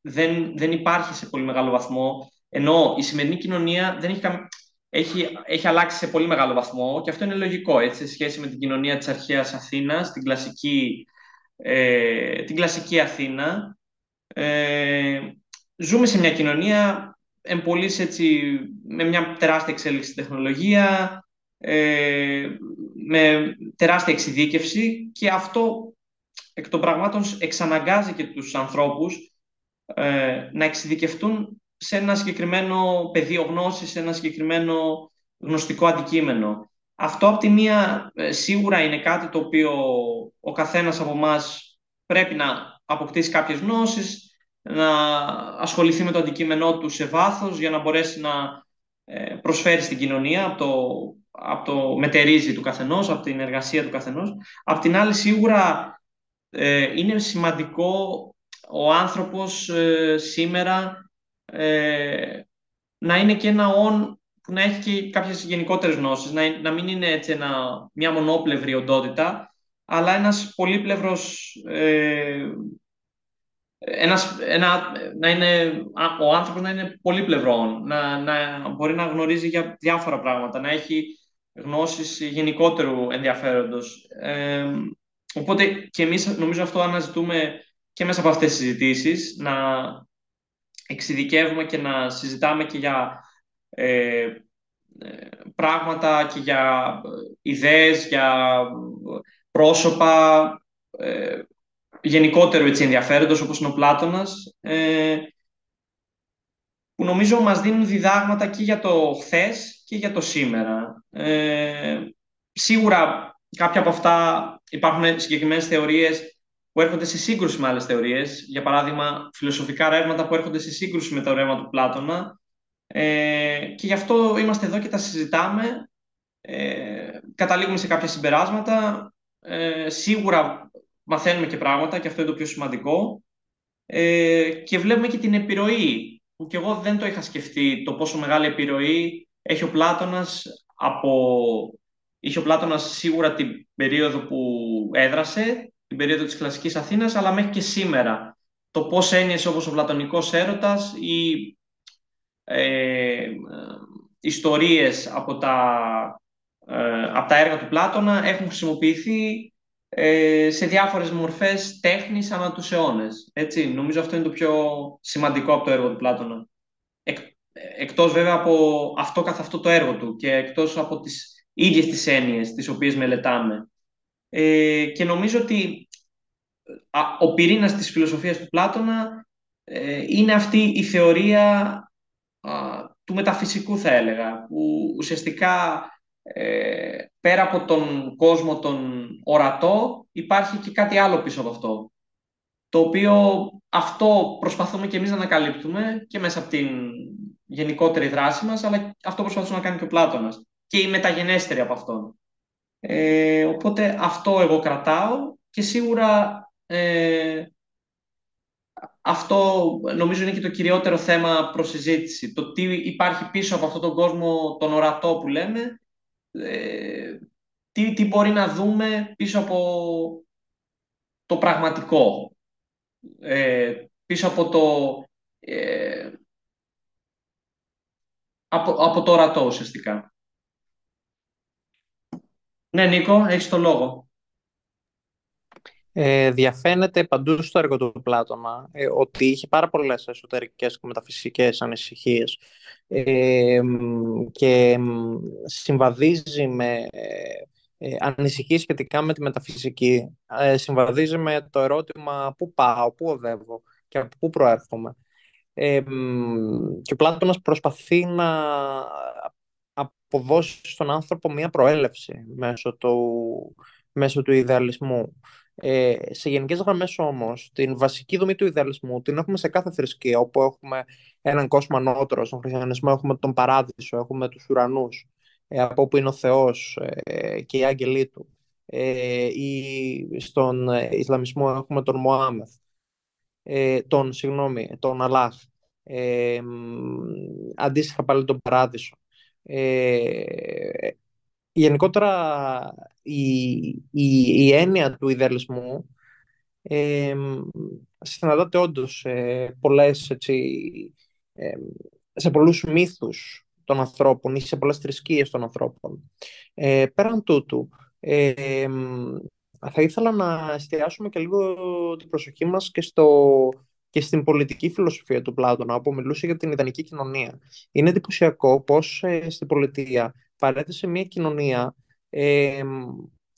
δεν, δεν υπάρχει σε πολύ μεγάλο βαθμό. Ενώ η σημερινή κοινωνία δεν έχει, έχει, έχει αλλάξει σε πολύ μεγάλο βαθμό και αυτό είναι λογικό έτσι, σε σχέση με την κοινωνία της αρχαίας Αθήνας, την κλασική, ε, την κλασική Αθήνα. Ε, ζούμε σε μια κοινωνία εμπολής, έτσι, με μια τεράστια εξέλιξη στην τεχνολογία, ε, με τεράστια εξειδίκευση και αυτό εκ των πραγμάτων εξαναγκάζει και τους ανθρώπους ε, να εξειδικευτούν σε ένα συγκεκριμένο πεδίο γνώσης, σε ένα συγκεκριμένο γνωστικό αντικείμενο. Αυτό από τη μία ε, σίγουρα είναι κάτι το οποίο ο καθένας από εμάς πρέπει να αποκτήσει κάποιες γνώσεις, να ασχοληθεί με το αντικείμενό του σε βάθος για να μπορέσει να ε, προσφέρει στην κοινωνία από το, από το μετερίζει του καθενός, από την εργασία του καθενός. Απ' την άλλη σίγουρα είναι σημαντικό ο άνθρωπος ε, σήμερα ε, να είναι και ένα όν που να έχει και κάποιες γενικότερες γνώσεις, να, να μην είναι έτσι ένα, μια μονόπλευρη οντότητα, αλλά ένας πολύπλευρος, ε, ένας, ένα, να είναι, ο άνθρωπος να είναι πολύπλευρο, να, να μπορεί να γνωρίζει για διάφορα πράγματα, να έχει γνώσεις γενικότερου ενδιαφέροντος. Ε, οπότε και εμείς νομίζω αυτό αναζητούμε και μέσα από αυτές τις συζητήσεις να εξειδικεύουμε και να συζητάμε και για ε, ε πράγματα και για ε, ιδέες, για πρόσωπα ε, γενικότερο έτσι ενδιαφέροντος όπως είναι ο Πλάτωνας ε, που νομίζω μας δίνουν διδάγματα και για το χθες και για το σήμερα. Ε, σίγουρα κάποια από αυτά υπάρχουν συγκεκριμένες θεωρίες που έρχονται σε σύγκρουση με άλλες θεωρίες. Για παράδειγμα, φιλοσοφικά ρεύματα που έρχονται σε σύγκρουση με το ρεύμα του Πλάτωνα. Ε, και γι' αυτό είμαστε εδώ και τα συζητάμε. Ε, καταλήγουμε σε κάποια συμπεράσματα. Ε, σίγουρα μαθαίνουμε και πράγματα και αυτό είναι το πιο σημαντικό. Ε, και βλέπουμε και την επιρροή, που και εγώ δεν το είχα σκεφτεί, το πόσο μεγάλη επιρροή έχει ο Πλάτωνας από... Είχε ο Πλάτωνας σίγουρα την περίοδο που έδρασε, την περίοδο της κλασικής Αθήνας, αλλά μέχρι και σήμερα. Το πώς έννοιες όπως ο πλατωνικός έρωτας ή ε, ιστορίες από τα, ε, από τα έργα του Πλάτωνα έχουν χρησιμοποιηθεί ε, σε διάφορες μορφές τέχνης ανά τους αιώνες. Έτσι, νομίζω αυτό είναι το πιο σημαντικό από το έργο του Πλάτωνα. Εκ, εκτός βέβαια από αυτό καθ' αυτό το έργο του και εκτός από τις ίδιες τις έννοιες τις οποίες μελετάμε. Ε, και νομίζω ότι ο πυρήνας της φιλοσοφίας του Πλάτωνα ε, είναι αυτή η θεωρία του μεταφυσικού θα έλεγα, που ουσιαστικά ε, πέρα από τον κόσμο τον ορατό υπάρχει και κάτι άλλο πίσω από αυτό. Το οποίο αυτό προσπαθούμε και εμείς να ανακαλύπτουμε και μέσα από την γενικότερη δράση μας, αλλά αυτό προσπαθούμε να κάνει και ο Πλάτωνας και η μεταγενέστερη από αυτόν. Ε, οπότε αυτό εγώ κρατάω και σίγουρα ε, αυτό νομίζω είναι και το κυριότερο θέμα προς συζήτηση. Το τι υπάρχει πίσω από αυτόν τον κόσμο, τον ορατό που λέμε, ε, τι, τι μπορεί να δούμε πίσω από το πραγματικό, ε, πίσω από το, ε, από, από το ορατό ουσιαστικά. Ναι, Νίκο, έχεις το λόγο ε, διαφαίνεται παντού στο έργο του Πλάτωνα ε, ότι είχε πάρα πολλές εσωτερικές και μεταφυσικές ανησυχίες ε, και συμβαδίζει με ε, ανησυχίες σχετικά με τη μεταφυσική. Ε, συμβαδίζει με το ερώτημα πού πάω, πού οδεύω και από πού προέρχομαι. Ε, και ο Πλάτωνας προσπαθεί να αποδώσει στον άνθρωπο μία προέλευση μέσω του, μέσω του ιδεαλισμού. Ε, σε γενικές γραμμές όμως, την βασική δομή του ιδεαλισμού την έχουμε σε κάθε θρησκεία, όπου έχουμε έναν κόσμο ανώτερο. Στον χριστιανισμό έχουμε τον παράδεισο, έχουμε τους ουρανούς, ε, από όπου είναι ο Θεός ε, και οι άγγελοι του. Ε, ή στον Ισλαμισμό έχουμε τον Μωάμεθ, ε, τον, συγγνώμη, τον Αλάχ. Ε, αντίστοιχα πάλι τον παράδεισο. Ε, γενικότερα η, η, η έννοια του ιδεαλισμού ε, συναντάται όντως σε, πολλές, έτσι, σε πολλούς μύθους των ανθρώπων ή σε πολλές θρησκείες των ανθρώπων. Ε, πέραν τούτου, ε, θα ήθελα να εστιάσουμε και λίγο την προσοχή μας και, στο, και στην πολιτική φιλοσοφία του Πλάτωνα, όπου μιλούσε για την ιδανική κοινωνία. Είναι εντυπωσιακό πώς ε, στην πολιτεία παρέθεσε μια κοινωνία ε,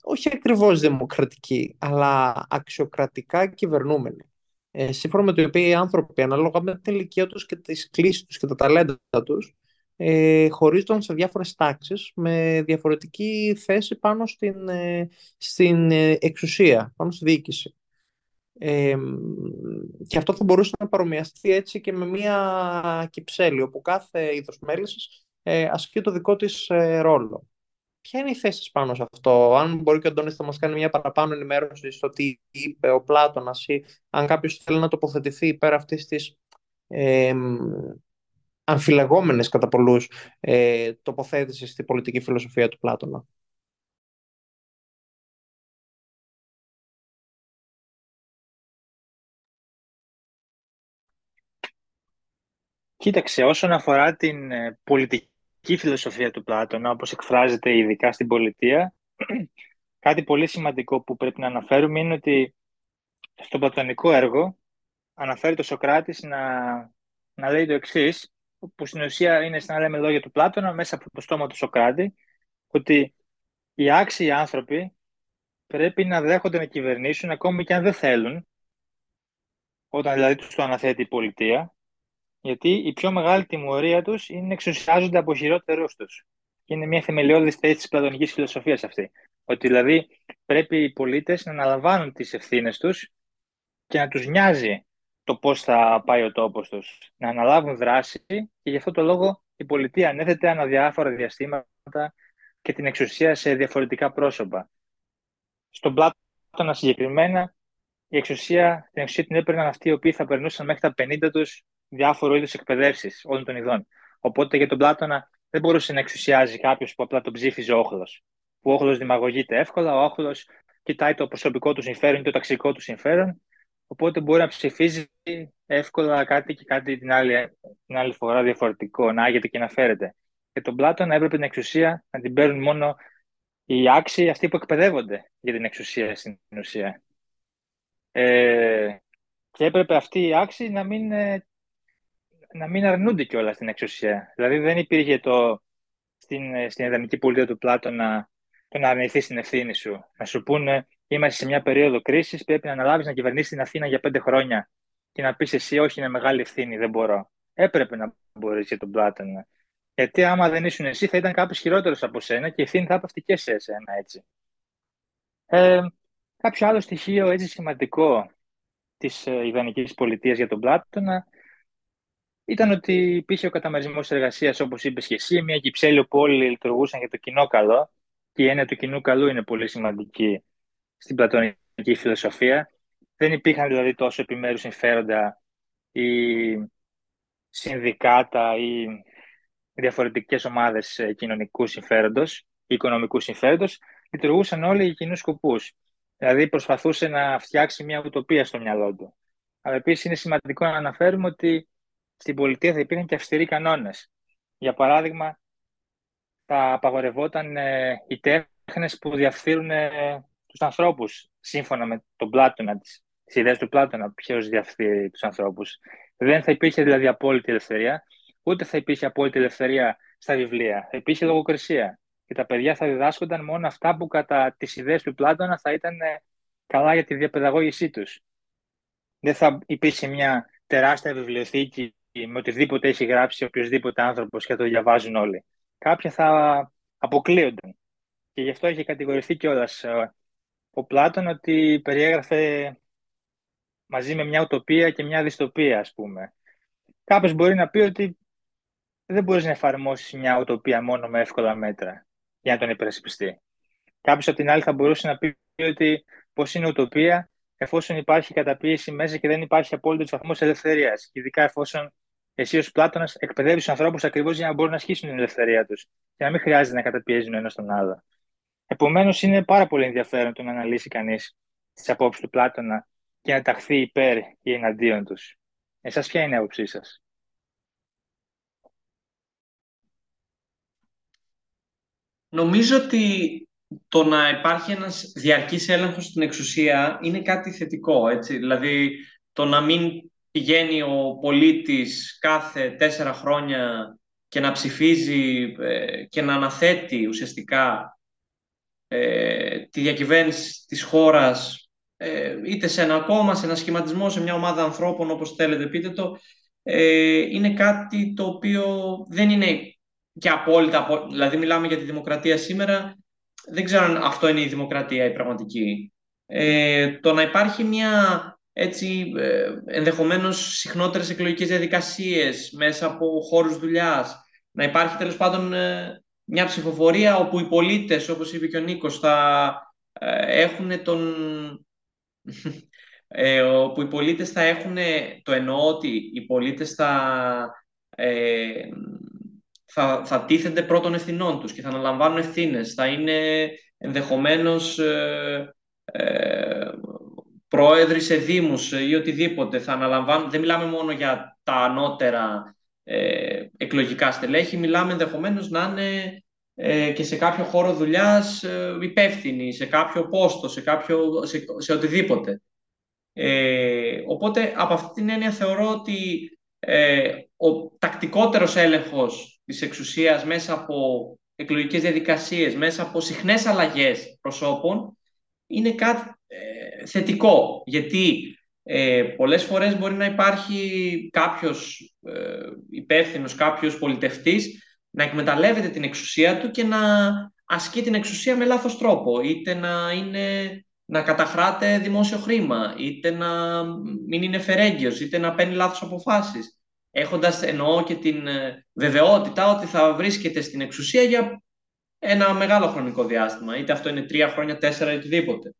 όχι ακριβώς δημοκρατική, αλλά αξιοκρατικά κυβερνούμενη. Ε, σύμφωνα με το οποίο οι άνθρωποι, ανάλογα με την ηλικία τους και τις κλήσεις τους και τα ταλέντα τους, ε, χωρίζονταν σε διάφορες τάξεις με διαφορετική θέση πάνω στην, ε, στην ε, εξουσία, πάνω στη διοίκηση. Ε, και αυτό θα μπορούσε να παρομοιαστεί έτσι και με μια κυψέλη, όπου κάθε είδος μέλησης ε, ασκεί το δικό της ε, ρόλο. Ποια είναι η θέση πάνω σε αυτό, αν μπορεί και ο Αντώνης θα μας κάνει μια παραπάνω ενημέρωση στο τι είπε ο Πλάτωνας ή αν κάποιος θέλει να τοποθετηθεί υπέρ αυτής της ε, αμφιλεγόμενες κατά πολλούς ε, τοποθέτησης στη πολιτική φιλοσοφία του Πλάτωνα. Κοίταξε, όσον αφορά την ε, πολιτική η φιλοσοφία του Πλάτωνα, όπως εκφράζεται ειδικά στην πολιτεία, κάτι πολύ σημαντικό που πρέπει να αναφέρουμε είναι ότι στο πλατωνικό έργο αναφέρει το Σοκράτης να, να λέει το εξής, που στην ουσία είναι σαν να λέμε λόγια του Πλάτωνα μέσα από το στόμα του Σοκράτη, ότι οι άξιοι άνθρωποι πρέπει να δέχονται να κυβερνήσουν ακόμη και αν δεν θέλουν, όταν δηλαδή τους το αναθέτει η πολιτεία, Γιατί η πιο μεγάλη τιμωρία τους είναι να εξουσιάζονται από χειρότερους τους. Και είναι μια θεμελιώδης θέση της πλατωνικής φιλοσοφίας αυτή. Ότι δηλαδή πρέπει οι πολίτες να αναλαμβάνουν τις ευθύνες τους και να τους νοιάζει το πώς θα πάει ο τόπος τους. Να αναλάβουν δράση και γι' αυτό το λόγο η πολιτεία ανέθεται ανά διάφορα διαστήματα και την εξουσία σε διαφορετικά πρόσωπα. Στον Πλάτωνα συγκεκριμένα, η εξουσία, την εξουσία την έπαιρναν αυτοί οι οποίοι θα περνούσαν μέχρι τα 50 τους διάφορου είδου εκπαιδεύσεις όλων των ειδών. Οπότε για τον Πλάτωνα δεν μπορούσε να εξουσιάζει κάποιος που απλά τον ψήφιζε όχλος. Που ο όχλος δημαγωγείται εύκολα, ο όχλος κοιτάει το προσωπικό του συμφέρον ή το ταξικό του συμφέρον. Οπότε μπορεί να ψηφίζει εύκολα κάτι και κάτι την άλλη, την άλλη φορά διαφορετικό, να άγεται και να φέρεται. Και τον Πλάτωνα έπρεπε την εξουσία να την παίρνουν μόνο οι άξιοι αυτοί που εκπαιδεύονται για την εξουσία στην ουσία. Ε, και έπρεπε αυτοί οι άξιοι να μην ε, να μην αρνούνται κιόλας την εξουσία. Δηλαδή δεν υπήρχε το στην, στην ιδανική πολιτεία του Πλάτωνα το να αρνηθεί την ευθύνη σου. Να σου πούνε, είμαστε σε μια περίοδο κρίσης, πρέπει να αναλάβεις να κυβερνήσεις την Αθήνα για πέντε χρόνια και να πεις εσύ, Όχι, είναι μεγάλη ευθύνη, δεν μπορώ. Έπρεπε να μπορείς για τον Πλάτωνα. Γιατί άμα δεν ήσουν εσύ, θα ήταν κάποιος χειρότερος από σένα και η ευθύνη θα έπεφτε και σε εσένα έτσι. Ε, κάποιο άλλο στοιχείο έτσι σημαντικό της ε, ιδανικής πολιτείας για τον Πλάτωνα ήταν ότι υπήρχε ο καταμερισμός εργασίας, όπως είπες και εσύ, μια κυψέλη που όλοι λειτουργούσαν για το κοινό καλό. Και η έννοια του κοινού καλού είναι πολύ σημαντική στην πλατωνική φιλοσοφία. Δεν υπήρχαν δηλαδή τόσο επιμέρους συμφέροντα ή συνδικάτα ή διαφορετικές ομάδες ε, κοινωνικού συμφέροντος, οικονομικού συμφέροντος, λειτουργούσαν όλοι για κοινούς σκοπούς. Δηλαδή προσπαθούσε να φτιάξει μια ουτοπία στο μυαλό του. Αλλά επίσης είναι σημαντικό να αναφέρουμε ότι στην πολιτεία θα υπήρχαν και αυστηροί κανόνες. Για παράδειγμα, θα απαγορευόταν ε, οι τέχνες που διαφθείρουν ε, τους ανθρώπους, σύμφωνα με τον Πλάτωνα, τις ιδέες του Πλάτωνα, ποιος διαφθείρει τους ανθρώπους. Δεν θα υπήρχε δηλαδή απόλυτη ελευθερία, ούτε θα υπήρχε απόλυτη ελευθερία στα βιβλία. Θα υπήρχε λογοκρισία. Και τα παιδιά θα διδάσκονταν μόνο αυτά που κατά τις ιδέες του Πλάτωνα θα ήταν ε, καλά για τη διαπαιδαγώγησή τους. Δεν θα υπήρχε μια τεράστια βιβλιοθήκη με οτιδήποτε έχει γράψει οποιοδήποτε άνθρωπος και το διαβάζουν όλοι. Κάποια θα αποκλείονταν. Και γι' αυτό έχει κατηγορηθεί κιόλας ε, ο Πλάτων ότι περιέγραφε μαζί με μια ουτοπία και μια δυστοπία, ας πούμε. Κάποιος μπορεί να πει ότι δεν μπορείς να εφαρμόσεις μια ουτοπία μόνο με εύκολα μέτρα για να τον υπερασπιστεί. Κάποιος από την άλλη θα μπορούσε να πει ότι πώ είναι ουτοπία εφόσον υπάρχει καταπίεση μέσα και δεν υπάρχει απόλυτος βαθμός ελευθερίας. Ειδικά εφόσον εσύ ως Πλάτωνας εκπαιδεύεις τους ανθρώπους ακριβώς για να μπορούν να ασχίσουν την ελευθερία τους και να μην χρειάζεται να καταπιέζουν ένας τον άλλο. Επομένως, είναι πάρα πολύ ενδιαφέρον το να αναλύσει κανείς τις απόψεις του Πλάτωνα και να ταχθεί υπέρ ή εναντίον τους. Εσάς, ποια είναι η άποψή σας; Νομίζω ότι το να υπάρχει ένας διαρκής έλεγχος στην εξουσία είναι κάτι θετικό, έτσι. Δηλαδή, το να μην πηγαίνει ο πολίτης κάθε τέσσερα χρόνια και να ψηφίζει ε, και να αναθέτει ουσιαστικά ε, τη διακυβέρνηση της χώρας ε, είτε σε ένα κόμμα, σε ένα σχηματισμό, σε μια ομάδα ανθρώπων όπως θέλετε πείτε το, είναι κάτι το οποίο δεν είναι και απόλυτα, δηλαδή μιλάμε για τη δημοκρατία σήμερα, δεν ξέρω αν αυτό είναι η δημοκρατία η πραγματική. το να υπάρχει μια έτσι, ε, ενδεχομένως συχνότερες εκλογικές διαδικασίες μέσα από χώρους δουλειάς. Να υπάρχει τέλος πάντων ε, μια ψηφοφορία όπου οι πολίτες, όπως είπε και ο Νίκος, θα ε, έχουν τον... Ε, όπου οι πολίτες θα έχουν, το εννοώ ότι οι πολίτες θα, ε, θα, θα τίθενται πρώτων ευθυνών τους και θα αναλαμβάνουν ευθύνες. Θα είναι ενδεχομένως πρόεδροι σε δήμους ή οτιδήποτε θα αναλαμβάνουν. Δεν μιλάμε μόνο για τα ανώτερα ε, εκλογικά στελέχη, μιλάμε ενδεχομένως να είναι ε, και σε κάποιο χώρο δουλειάς ε, υπεύθυνοι, σε κάποιο πόστο, σε, κάποιο, σε, σε οτιδήποτε. Ε, οπότε, από αυτή την έννοια θεωρώ ότι ε, ο τακτικότερος έλεγχος της εξουσίας μέσα από εκλογικές διαδικασίες, μέσα από συχνές αλλαγές προσώπων, είναι κάτι θετικό, γιατί Ε, πολλές φορές μπορεί να υπάρχει κάποιος ε, υπεύθυνος, κάποιος πολιτευτής να εκμεταλλεύεται την εξουσία του και να ασκεί την εξουσία με λάθος τρόπο, είτε να, είναι, να καταχράται δημόσιο χρήμα, είτε να μην είναι φερέγγιος, είτε να παίρνει λάθος αποφάσεις, έχοντας εννοώ και την ε, βεβαιότητα ότι θα βρίσκεται στην εξουσία για ένα μεγάλο χρονικό διάστημα, είτε αυτό είναι τρία χρόνια, τέσσερα ή οτιδήποτε.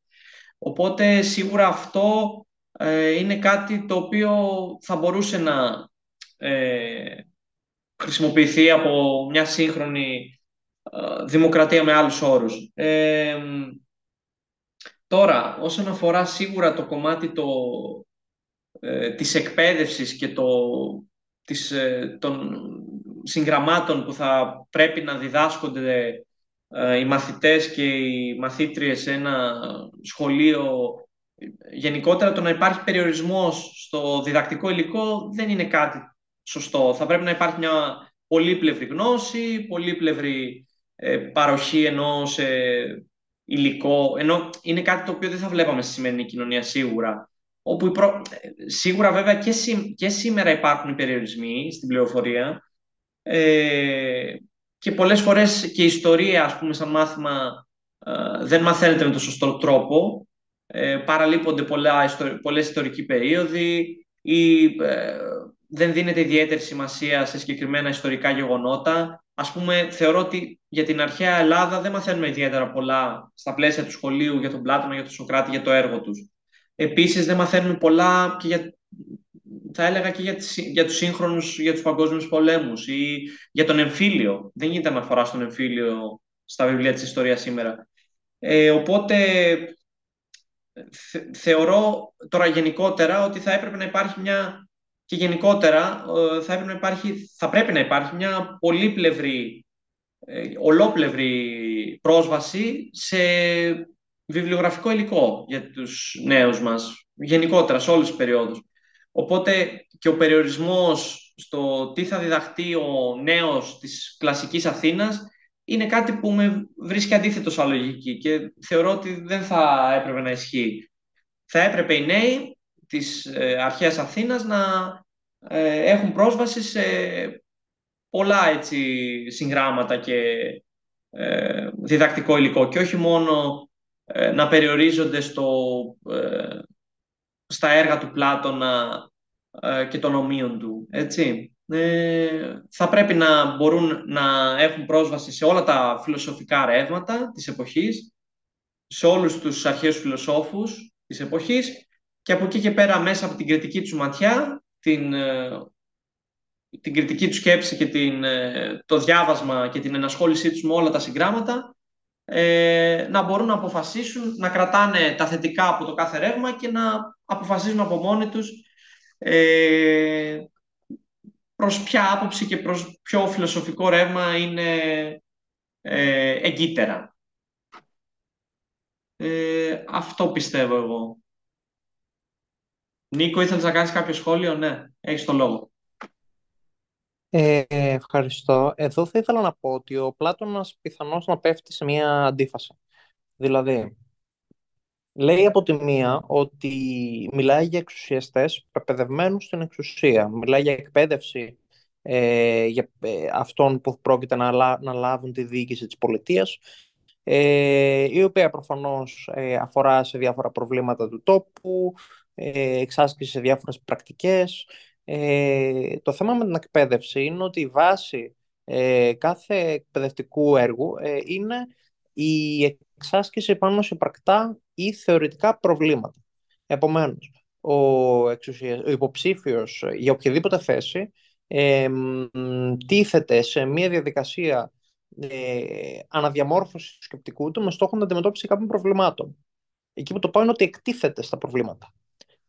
Οπότε σίγουρα αυτό ε, είναι κάτι το οποίο θα μπορούσε να ε, χρησιμοποιηθεί από μια σύγχρονη ε, δημοκρατία με άλλους όρους. Ε, τώρα, όσον αφορά σίγουρα το κομμάτι το, ε, της εκπαίδευσης και το, της, των συγγραμμάτων που θα πρέπει να διδάσκονται οι μαθητές και οι μαθήτριες σε ένα σχολείο γενικότερα το να υπάρχει περιορισμός στο διδακτικό υλικό δεν είναι κάτι σωστό. Θα πρέπει να υπάρχει μια πολύπλευρη γνώση, πολύπλευρη ε, παροχή ενώ σε υλικό, ενώ είναι κάτι το οποίο δεν θα βλέπαμε στη σημερινή κοινωνία σίγουρα. Όπου προ... Σίγουρα βέβαια και, και σήμερα υπάρχουν οι περιορισμοί στην πληροφορία ε, και πολλές φορές και η ιστορία, ας πούμε, σαν μάθημα ε, δεν μαθαίνεται με τον σωστό τρόπο. Ε, παραλείπονται πολλά, πολλές ιστορικοί περίοδοι ή ε, δεν δίνεται ιδιαίτερη σημασία σε συγκεκριμένα ιστορικά γεγονότα. Ας πούμε, θεωρώ ότι για την αρχαία Ελλάδα δεν μαθαίνουμε ιδιαίτερα πολλά στα πλαίσια του σχολείου για τον Πλάτωνα, για τον Σοκράτη, για το έργο τους. Επίσης, δεν μαθαίνουμε πολλά και για, θα έλεγα και για, τις, για τους σύγχρονους, για τους παγκόσμιους πολέμους ή για τον εμφύλιο. Δεν γίνεται αναφορά στον εμφύλιο στα βιβλία της ιστορίας σήμερα. Ε, οπότε, θεωρώ τώρα γενικότερα ότι θα έπρεπε να υπάρχει μια και γενικότερα ε, θα, έπρεπε να υπάρχει, θα πρέπει να υπάρχει μια πολύπλευρη, ε, ολόπλευρη πρόσβαση σε βιβλιογραφικό υλικό για τους νέους μας, γενικότερα σε όλες τις περιόδους. Οπότε και ο περιορισμός στο τι θα διδαχτεί ο νέος της κλασικής Αθήνας είναι κάτι που με βρίσκει αντίθετο σαν λογική και θεωρώ ότι δεν θα έπρεπε να ισχύει. Θα έπρεπε οι νέοι της ε, αρχαίας Αθήνας να ε, έχουν πρόσβαση σε πολλά έτσι, συγγράμματα και ε, διδακτικό υλικό και όχι μόνο να περιορίζονται στο, στα έργα του Πλάτωνα και των ομοίων του. Έτσι. θα πρέπει να μπορούν να έχουν πρόσβαση σε όλα τα φιλοσοφικά ρεύματα της εποχής, σε όλους τους αρχαίους φιλοσόφους της εποχής και από εκεί και πέρα μέσα από την κριτική τους ματιά, την, ε, την κριτική τους σκέψη και την, ε, το διάβασμα και την ενασχόλησή τους με όλα τα συγγράμματα, ε, να μπορούν να αποφασίσουν, να κρατάνε τα θετικά από το κάθε ρεύμα και να αποφασίζουν από μόνοι τους ε, προς ποια άποψη και προς ποιο φιλοσοφικό ρεύμα είναι ε, εγκύτερα. Ε, αυτό πιστεύω εγώ. Νίκο, ήθελες να κάνεις κάποιο σχόλιο, ναι, έχεις το λόγο. Ε, ευχαριστώ. Εδώ θα ήθελα να πω ότι ο Πλάτωνας πιθανώς να πέφτει σε μια αντίφαση. Δηλαδή, λέει από τη μία ότι μιλάει για εξουσιαστές πεπαιδευμένους στην εξουσία. Μιλάει για εκπαίδευση ε, για ε, αυτών που πρόκειται να, να λάβουν τη διοίκηση της πολιτείας ε, η οποία προφανώς ε, αφορά σε διάφορα προβλήματα του τόπου, ε, εξάσκηση σε διάφορες πρακτικές. Ε, το θέμα με την εκπαίδευση είναι ότι η βάση ε, κάθε εκπαιδευτικού έργου ε, είναι η εξάσκηση πάνω σε πρακτά ή θεωρητικά προβλήματα. Επομένως, ο, εξουσία, ο υποψήφιος για οποιαδήποτε θέση ε, τίθεται σε μια διαδικασία ε, αναδιαμόρφωσης του σκεπτικού του με στόχο να αντιμετώπιση κάποιων προβλημάτων. Εκεί που το πάω είναι ότι εκτίθεται στα προβλήματα.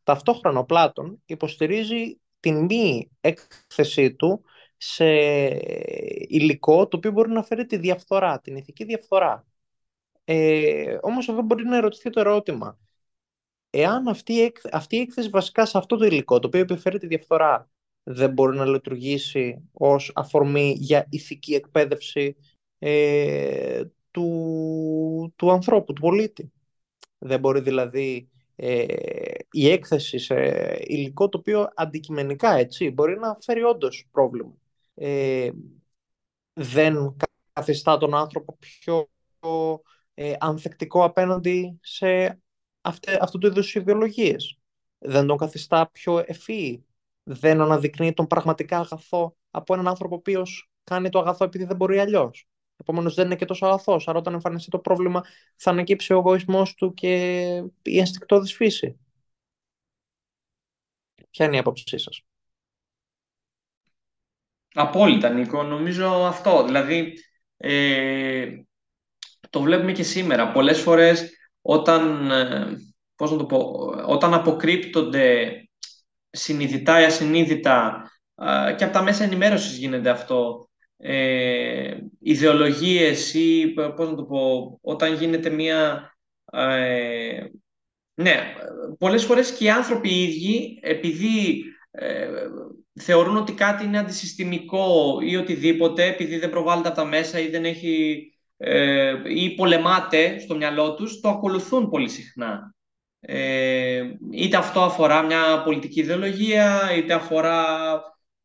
Ταυτόχρονα ο Πλάτων υποστηρίζει την μη έκθεσή του σε υλικό το οποίο μπορεί να φέρει τη διαφθορά, την ηθική διαφθορά. Ε, όμως εδώ μπορεί να ερωτηθεί το ερώτημα. Εάν αυτή, αυτή η έκθεση βασικά σε αυτό το υλικό, το οποίο επιφέρει τη διαφθορά, δεν μπορεί να λειτουργήσει ως αφορμή για ηθική εκπαίδευση ε, του, του ανθρώπου, του πολίτη. Δεν μπορεί δηλαδή ε, η έκθεση σε υλικό το οποίο αντικειμενικά έτσι μπορεί να φέρει όντως πρόβλημα. Ε, δεν καθιστά τον άνθρωπο πιο ε, ανθεκτικό απέναντι σε αυτέ, αυτού του είδους ιδεολογίες. Δεν τον καθιστά πιο ευφύη. Δεν αναδεικνύει τον πραγματικά αγαθό από έναν άνθρωπο ο οποίος κάνει το αγαθό επειδή δεν μπορεί αλλιώς. Επομένως δεν είναι και τόσο αγαθό. Άρα όταν εμφανιστεί το πρόβλημα θα ανακύψει ο εγωισμός του και η ενστικτόδης φύση. Ποια είναι η άποψή σας; Απόλυτα, Νίκο. Νομίζω αυτό. Δηλαδή, ε, το βλέπουμε και σήμερα. Πολλές φορές όταν, ε, πώς να το πω, όταν αποκρύπτονται συνειδητά ή ασυνείδητα και από τα μέσα ενημέρωσης γίνεται αυτό ε, ιδεολογίες ή πώς να το πω, όταν γίνεται μία... Ε, ναι, πολλές φορές και οι άνθρωποι οι ίδιοι, επειδή ε, θεωρούν ότι κάτι είναι αντισυστημικό ή οτιδήποτε, επειδή δεν προβάλλεται από τα μέσα ή δεν έχει ε, ή πολεμάται στο μυαλό τους, το ακολουθούν πολύ συχνά. Ε, είτε αυτό αφορά μια πολιτική ιδεολογία, είτε αφορά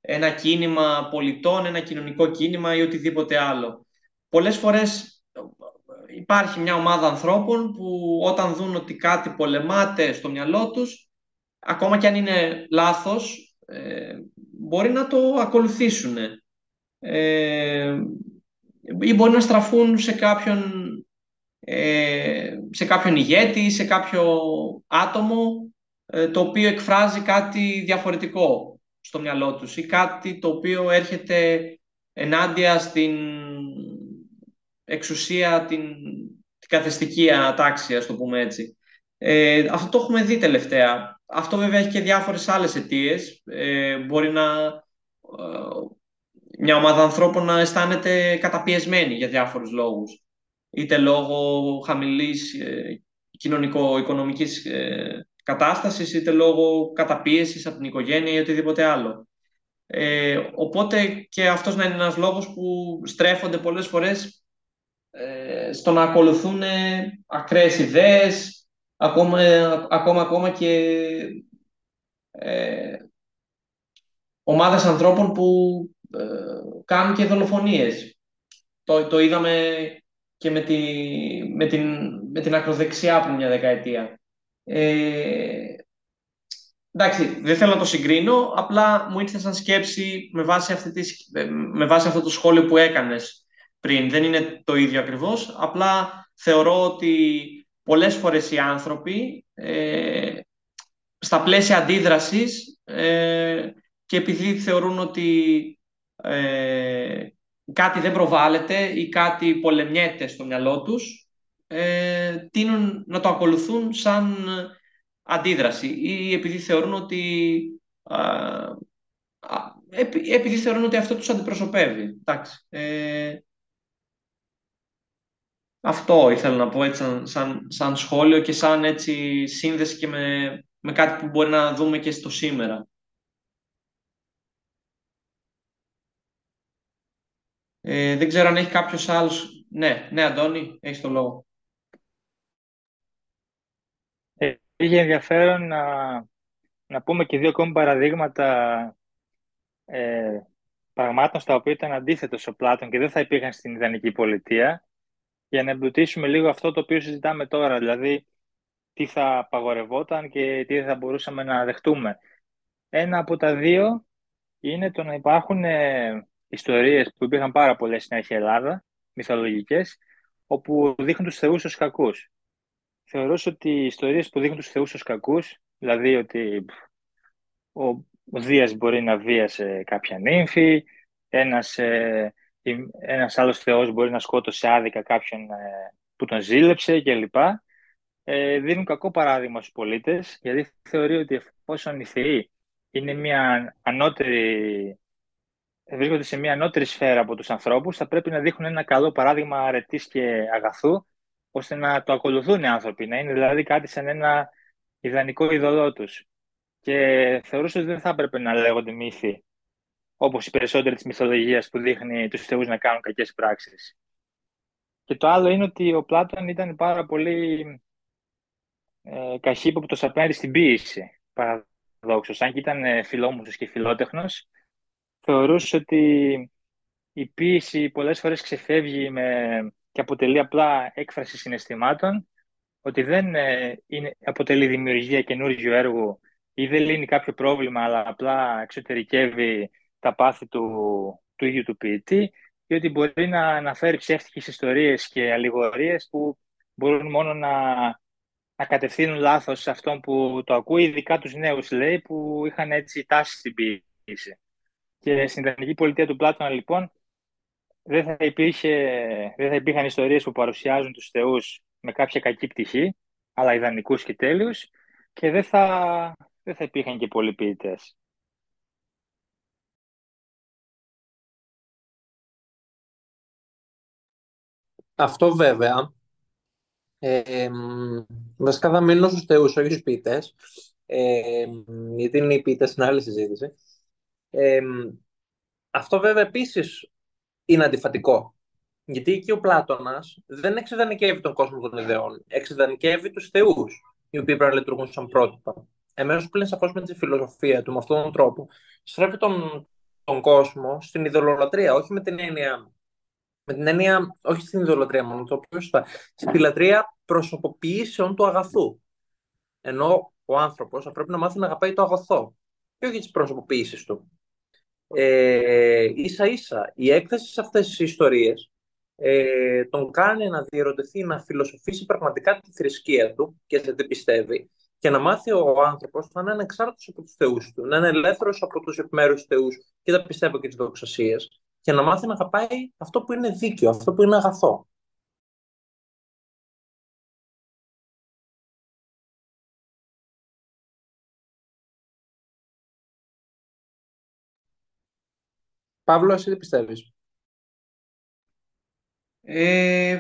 ένα κίνημα πολιτών, ένα κοινωνικό κίνημα ή οτιδήποτε άλλο. Πολλές φορές υπάρχει μια ομάδα ανθρώπων που όταν δουν ότι κάτι πολεμάται στο μυαλό τους, ακόμα και αν είναι λάθος, ε, μπορεί να το ακολουθήσουν. Ε, ή μπορεί να στραφούν σε κάποιον, ε, σε κάποιον ηγέτη, σε κάποιο άτομο ε, το οποίο εκφράζει κάτι διαφορετικό στο μυαλό τους ή κάτι το οποίο έρχεται ενάντια στην εξουσία, την, την καθεστική ατάξια, ας το πούμε έτσι. Ε, αυτό το έχουμε δει τελευταία. Αυτό βέβαια έχει και διάφορες άλλες αιτίες. Ε, μπορεί να μια ομάδα ανθρώπων να αισθάνεται καταπιεσμένη για διάφορους λόγους. Είτε λόγω χαμηλής ε, κοινωνικο-οικονομικής ε, κατάστασης, είτε λόγω καταπίεσης από την οικογένεια ή οτιδήποτε άλλο. Ε, οπότε και αυτός να είναι ένας λόγος που στρέφονται πολλές φορές ε, στο να ακολουθούν ακραίες ιδέες, ακόμα, ακόμα, ακόμα και ε, ομάδες ανθρώπων που ε, κάνουν και δολοφονίες. Το, το είδαμε και με, τη, με, την, με την ακροδεξιά πριν μια δεκαετία. Ε, εντάξει, δεν θέλω να το συγκρίνω, απλά μου ήρθε σαν σκέψη με βάση, αυτή τη, με βάση αυτό το σχόλιο που έκανες πριν. Δεν είναι το ίδιο ακριβώς, απλά θεωρώ ότι πολλές φορές οι άνθρωποι ε, στα πλαίσια αντίδρασης ε, και επειδή θεωρούν ότι ε, κάτι δεν προβάλλεται ή κάτι πολεμιέται στο μυαλό τους, ε, τείνουν να το ακολουθούν σαν αντίδραση ή επειδή θεωρούν ότι επειδή θεωρούν ότι αυτό τους αντιπροσωπεύει. Εντάξει. Ε, αυτό ήθελα να πω έτσι σαν, σαν, σχόλιο και σαν έτσι σύνδεση και με, με κάτι που μπορεί να δούμε και στο σήμερα. Ε, δεν ξέρω αν έχει κάποιος άλλος. Ναι, ναι, Αντώνη, έχεις το λόγο. Ε, είχε ενδιαφέρον να, να πούμε και δύο ακόμη παραδείγματα ε, πραγμάτων στα οποία ήταν αντίθετος ο Πλάτων και δεν θα υπήρχαν στην ιδανική πολιτεία για να εμπλουτίσουμε λίγο αυτό το οποίο συζητάμε τώρα, δηλαδή τι θα απαγορευόταν και τι θα μπορούσαμε να δεχτούμε. Ένα από τα δύο είναι το να υπάρχουν ε, ιστορίες που υπήρχαν πάρα πολλές στην αρχαία Ελλάδα, μυθολογικές, όπου δείχνουν τους θεούς ως κακούς. Θεωρώ ότι οι ιστορίες που δείχνουν τους θεούς ως κακούς, δηλαδή ότι ο, ο Δίας μπορεί να βίασε κάποια νύμφη, ένας, ε, ένας άλλος θεός μπορεί να σκότωσε άδικα κάποιον ε, που τον ζήλεψε κλπ. Ε, δίνουν κακό παράδειγμα στους πολίτες, γιατί θεωρεί ότι εφόσον οι θεοί είναι μια ανώτερη βρίσκονται σε μια ανώτερη σφαίρα από τους ανθρώπους, θα πρέπει να δείχνουν ένα καλό παράδειγμα αρετής και αγαθού, ώστε να το ακολουθούν οι άνθρωποι, να είναι δηλαδή κάτι σαν ένα ιδανικό ειδωλό τους. Και θεωρούσα ότι δεν θα έπρεπε να λέγονται μύθοι, όπως οι περισσότεροι της μυθολογίας που δείχνει τους θεούς να κάνουν κακές πράξεις. Και το άλλο είναι ότι ο Πλάτων ήταν πάρα πολύ ε, καχύποπτος απέναντι στην ποίηση, παραδόξως. Αν και ήταν ε, φιλόμουσος και φιλότεχνος, θεωρούσε ότι η ποίηση πολλές φορές ξεφεύγει με, και αποτελεί απλά έκφραση συναισθημάτων, ότι δεν ε, είναι, αποτελεί δημιουργία καινούργιου έργου ή δεν λύνει κάποιο πρόβλημα, αλλά απλά εξωτερικεύει τα πάθη του, του ίδιου του ποιητή ή ότι μπορεί να αναφέρει ψεύτικες ιστορίες και αλληγορίες που μπορούν μόνο να, να κατευθύνουν λάθος σε αυτόν που το ακούει, ειδικά τους νέους λέει, που είχαν έτσι τάση στην ποιήση. Και στην ιδανική πολιτεία του Πλάτωνα, λοιπόν, δεν θα, υπήρχε, δεν θα υπήρχαν ιστορίες που παρουσιάζουν τους θεούς με κάποια κακή πτυχή, αλλά ιδανικούς και τέλειους, και δεν θα, δεν θα υπήρχαν και πολλοί ποιητές. Αυτό βέβαια, ε, βασικά θα μείνω στους θεούς, όχι στους ποιητές, ε, γιατί είναι οι ποιητές στην άλλη συζήτηση. αυτό βέβαια επίσης είναι αντιφατικό. Γιατί εκεί ο Πλάτωνας δεν εξεδανικεύει τον κόσμο των ιδεών, εξεδανικεύει τους θεούς, οι οποίοι πρέπει να λειτουργούν σαν πρότυπα. Εμένα που σαφώ με τη φιλοσοφία του, με αυτόν τον τρόπο, στρέφει τον, τον κόσμο στην ιδεολολατρία, όχι με την έννοια με την έννοια, όχι στην ιδεολατρία μόνο, το πιο σωστά, στη λατρεία προσωποποιήσεων του αγαθού. Ενώ ο άνθρωπος θα πρέπει να μάθει να αγαπάει το αγαθό και όχι τις προσωποποιήσεις του. Ε, ίσα ίσα, η έκθεση σε αυτές τις ιστορίες ε, τον κάνει να διερωτηθεί, να φιλοσοφήσει πραγματικά τη θρησκεία του και σε τι πιστεύει και να μάθει ο άνθρωπος να είναι ανεξάρτητος από τους θεούς του, να είναι ελεύθερος από τους επιμέρους θεούς και τα πιστεύω και τις δοξασίες και να μάθει να αγαπάει αυτό που είναι δίκαιο, αυτό που είναι αγαθό. Παύλος, εσύ τι πιστεύεις; Ε,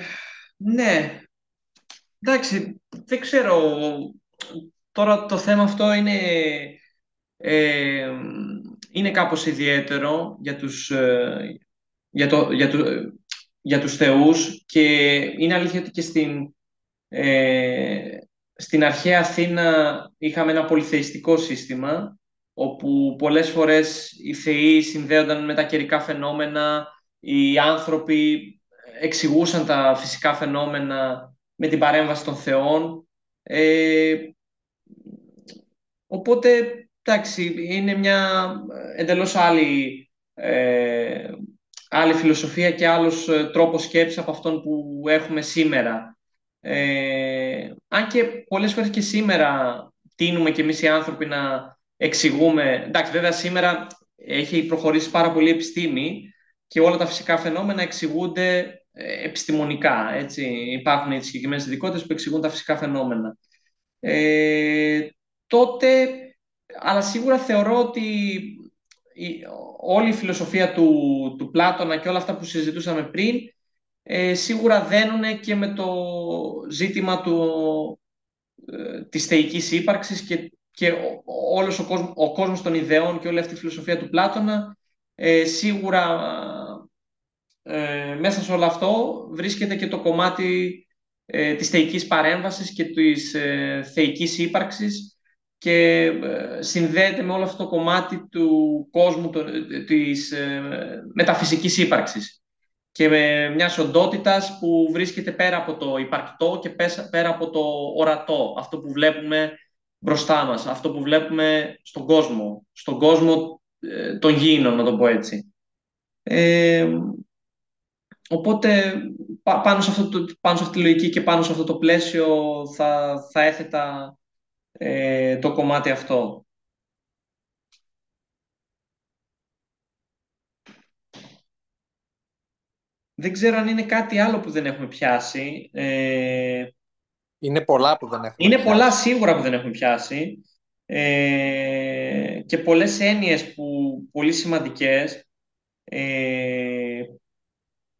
ναι. Εντάξει, δεν ξέρω. Τώρα το θέμα αυτό είναι ε, είναι κάπως ιδιαίτερο για τους, ε, για το, για, το, για τους θεούς και είναι αλήθεια ότι και στην, ε, στην αρχαία Αθήνα είχαμε ένα πολυθεϊστικό σύστημα όπου πολλές φορές οι θεοί συνδέονταν με τα καιρικά φαινόμενα, οι άνθρωποι εξηγούσαν τα φυσικά φαινόμενα με την παρέμβαση των θεών. Ε, οπότε εντάξει, είναι μια εντελώς άλλη, ε, άλλη φιλοσοφία και άλλος ε, τρόπος σκέψης από αυτόν που έχουμε σήμερα. Ε, αν και πολλές φορές και σήμερα τίνουμε και εμείς οι άνθρωποι να εξηγούμε... Εντάξει, βέβαια σήμερα έχει προχωρήσει πάρα πολύ η επιστήμη και όλα τα φυσικά φαινόμενα εξηγούνται ε, επιστημονικά. Έτσι. Υπάρχουν οι συγκεκριμένες ειδικότητες που εξηγούν τα φυσικά φαινόμενα. Ε, τότε αλλά σίγουρα θεωρώ ότι η, όλη η φιλοσοφία του, του Πλάτωνα και όλα αυτά που συζητούσαμε πριν ε, σίγουρα δένουν και με το ζήτημα του, ε, της θεϊκής ύπαρξης και, και όλος ο, κόσμος, ο κόσμος των ιδεών και όλη αυτή η φιλοσοφία του Πλάτωνα ε, σίγουρα ε, μέσα σε όλο αυτό βρίσκεται και το κομμάτι ε, της θεϊκής παρέμβασης και της ε, θεϊκής ύπαρξης και ε, συνδέεται με όλο αυτό το κομμάτι του κόσμου της ε, μεταφυσικής ύπαρξης και με μιας οντότητας που βρίσκεται πέρα από το υπαρκτό και πέρα από το ορατό, αυτό που βλέπουμε μπροστά μας, αυτό που βλέπουμε στον κόσμο, στον κόσμο ε, των γήινων, να το πω έτσι. Ε, οπότε πάνω σε, αυτό πάνω σε αυτή τη λογική και πάνω σε αυτό το πλαίσιο θα, θα έθετα ε, το κομμάτι αυτό. Δεν ξέρω αν είναι κάτι άλλο που δεν έχουμε πιάσει. Ε, είναι πολλά που δεν έχουμε Είναι πολλά σίγουρα που δεν έχουμε πιάσει. Ε, και πολλές έννοιες που, πολύ σημαντικές ε,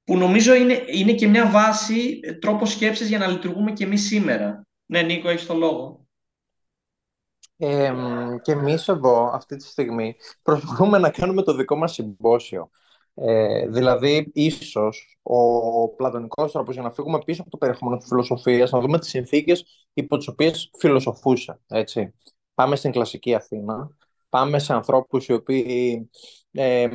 που νομίζω είναι, είναι και μια βάση, τρόπος σκέψης για να λειτουργούμε και εμείς σήμερα. Ναι, Νίκο, έχεις το λόγο. και εμείς εδώ, αυτή τη στιγμή, προσπαθούμε να κάνουμε το δικό μας συμπόσιο. Ε, δηλαδή, ίσως ο πλατωνικός τρόπος για να φύγουμε πίσω από το περιεχόμενο της φιλοσοφίας, να δούμε τις συνθήκες υπό τις οποίες φιλοσοφούσε. Έτσι. Πάμε στην κλασική Αθήνα, πάμε σε ανθρώπους οι οποίοι ε,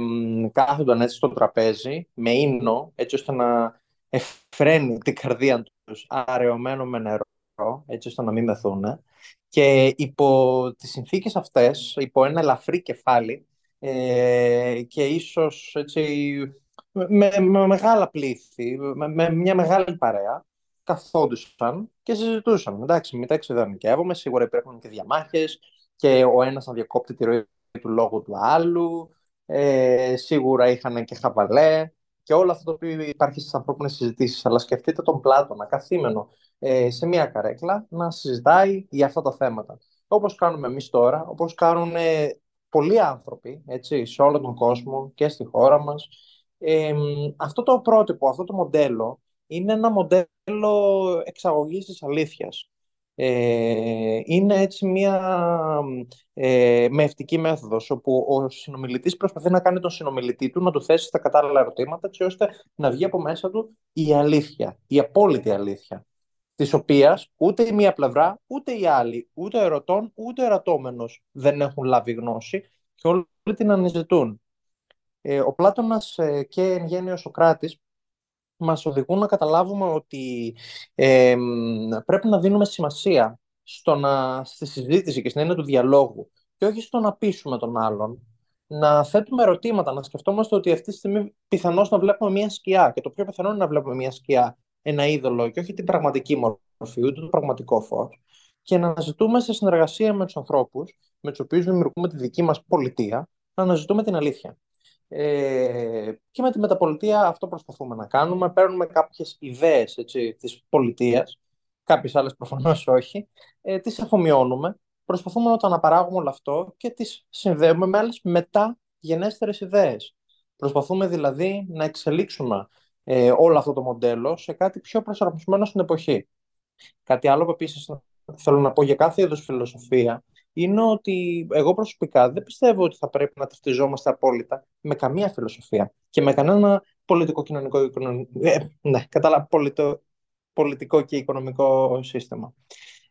κάθονταν έτσι στο τραπέζι με ίνο, έτσι ώστε να εφραίνει την καρδία τους αραιωμένο με νερό, έτσι ώστε να μην μεθούν. Και υπό τις συνθήκες αυτές, υπό ένα ελαφρύ κεφάλι ε, και ίσως έτσι, με, με μεγάλα πλήθη, με, με, μια μεγάλη παρέα, καθόντουσαν και συζητούσαν. Εντάξει, μην τα εξειδανικεύομαι, σίγουρα υπήρχαν και διαμάχες και ο ένας να διακόπτει τη ροή του λόγου του άλλου, ε, σίγουρα είχαν και χαβαλέ και όλο αυτό το οποίο υπάρχει στις ανθρώπινες συζητήσεις. Αλλά σκεφτείτε τον Πλάτωνα, καθήμενο, ε, σε μια καρέκλα, να συζητάει για αυτά τα θέματα. Όπως κάνουμε εμείς τώρα, όπως κάνουν ε, πολλοί άνθρωποι έτσι, σε όλο τον κόσμο και στη χώρα μας. Ε, αυτό το πρότυπο, αυτό το μοντέλο είναι ένα μοντέλο εξαγωγής της αλήθειας. Ε, είναι έτσι μια ε, μευτική μέθοδος όπου ο συνομιλητής προσπαθεί να κάνει τον συνομιλητή του να του θέσει τα κατάλληλα ερωτήματα έτσι ώστε να βγει από μέσα του η αλήθεια, η απόλυτη αλήθεια της οποίας ούτε η μία πλευρά, ούτε η άλλη, ούτε ο ερωτών, ούτε ο ερωτώμενος δεν έχουν λάβει γνώση και όλοι την αναζητούν. Ε, ο Πλάτωνας ε, και εν γένει ο Σοκράτης μας οδηγούν να καταλάβουμε ότι ε, πρέπει να δίνουμε σημασία στο να, στη συζήτηση και στην έννοια του διαλόγου και όχι στο να πείσουμε τον άλλον. Να θέτουμε ερωτήματα, να σκεφτόμαστε ότι αυτή τη στιγμή πιθανώς να βλέπουμε μια σκιά και το πιο πιθανό είναι να βλέπουμε μια σκιά, ένα είδωλο και όχι την πραγματική μορφή, ούτε το πραγματικό φως. Και να αναζητούμε σε συνεργασία με τους ανθρώπους, με τους οποίους δημιουργούμε τη δική μας πολιτεία, να αναζητούμε την αλήθεια. Ε, και με τη μεταπολιτεία αυτό προσπαθούμε να κάνουμε. Παίρνουμε κάποιες ιδέες τη της πολιτείας, κάποιες άλλες προφανώς όχι, ε, τις αφομοιώνουμε, προσπαθούμε να το αναπαράγουμε όλο αυτό και τις συνδέουμε με άλλες μεταγενέστερες ιδέες. Προσπαθούμε δηλαδή να εξελίξουμε ε, όλο αυτό το μοντέλο σε κάτι πιο προσαρμοσμένο στην εποχή. Κάτι άλλο που επίσης θέλω να πω για κάθε είδος φιλοσοφία είναι ότι εγώ προσωπικά δεν πιστεύω ότι θα πρέπει να ταυτιζόμαστε απόλυτα με καμία φιλοσοφία και με κανένα πολιτικό-κοινωνικό ε, ναι, κατάλαβα, πολιτο, πολιτικό και οικονομικό σύστημα.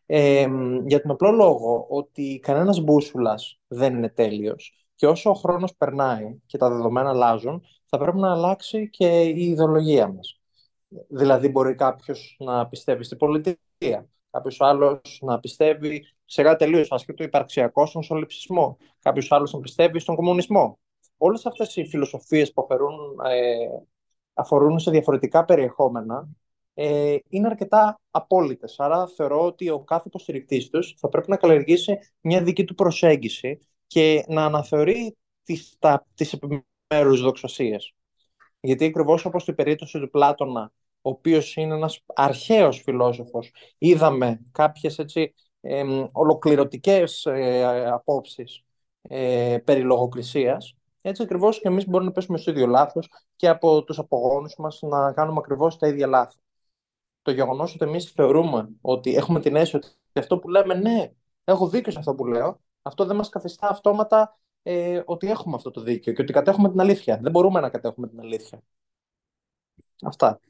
Ε, για τον απλό λόγο ότι κανένας μπούσουλας δεν είναι τέλειος και όσο ο χρόνος περνάει και τα δεδομένα αλλάζουν, θα πρέπει να αλλάξει και η ιδεολογία μας. Δηλαδή μπορεί κάποιος να πιστεύει στην πολιτεία, κάποιος άλλος να πιστεύει σε κάτι τελείως άσχετο υπαρξιακό στον σολυψισμό, κάποιος άλλος να πιστεύει στον κομμουνισμό. Όλες αυτές οι φιλοσοφίες που αφορούν, ε, αφορούν σε διαφορετικά περιεχόμενα ε, είναι αρκετά απόλυτες. Άρα θεωρώ ότι ο κάθε υποστηρικτής τους θα πρέπει να καλλιεργήσει μια δική του προσέγγιση και να αναθεωρεί τις, τα, τις επιμέρους δοξασίες. Γιατί ακριβώς όπως στην περίπτωση του Πλάτωνα ο οποίος είναι ένας αρχαίος φιλόσοφος. Είδαμε κάποιες έτσι, ε, ολοκληρωτικές ε, απόψεις ε, περί λογοκρισίας. Έτσι ακριβώς και εμείς μπορούμε να πέσουμε στο ίδιο λάθος και από τους απογόνους μας να κάνουμε ακριβώς τα ίδια λάθη. Το γεγονός ότι εμείς θεωρούμε ότι έχουμε την αίσθηση ότι αυτό που λέμε, ναι, έχω δίκιο σε αυτό που λέω, αυτό δεν μας καθιστά αυτόματα ε, ότι έχουμε αυτό το δίκιο και ότι κατέχουμε την αλήθεια. Δεν μπορούμε να κατέχουμε την αλήθεια. Αυτά.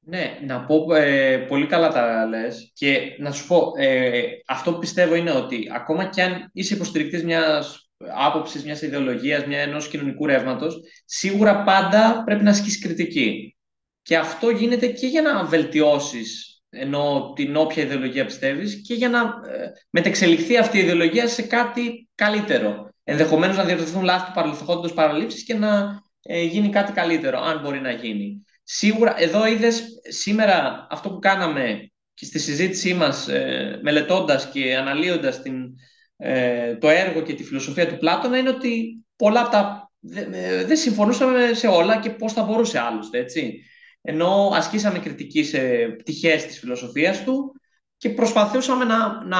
Ναι, να πω ε, πολύ καλά τα λες και να σου πω, ε, αυτό που πιστεύω είναι ότι ακόμα κι αν είσαι υποστηρικτής μιας άποψης, μιας ιδεολογίας, μια ενός κοινωνικού ρεύματος, σίγουρα πάντα πρέπει να ασκείς κριτική. Και αυτό γίνεται και για να βελτιώσεις ενώ την όποια ιδεολογία πιστεύεις και για να ε, μετεξελιχθεί αυτή η ιδεολογία σε κάτι καλύτερο. Ενδεχομένως να διορθωθούν λάθη του παρελθόντος παραλήψεις και να ε, γίνει κάτι καλύτερο, αν μπορεί να γίνει. Σίγουρα, εδώ είδες σήμερα αυτό που κάναμε και στη συζήτησή μας ε, μελετώντας και αναλύοντας την, ε, το έργο και τη φιλοσοφία του Πλάτωνα είναι ότι πολλά από τα ε, δεν συμφωνούσαμε σε όλα και πώς θα μπορούσε άλλωστε, έτσι. Ενώ ασκήσαμε κριτική σε πτυχές της φιλοσοφίας του και προσπαθούσαμε να, να,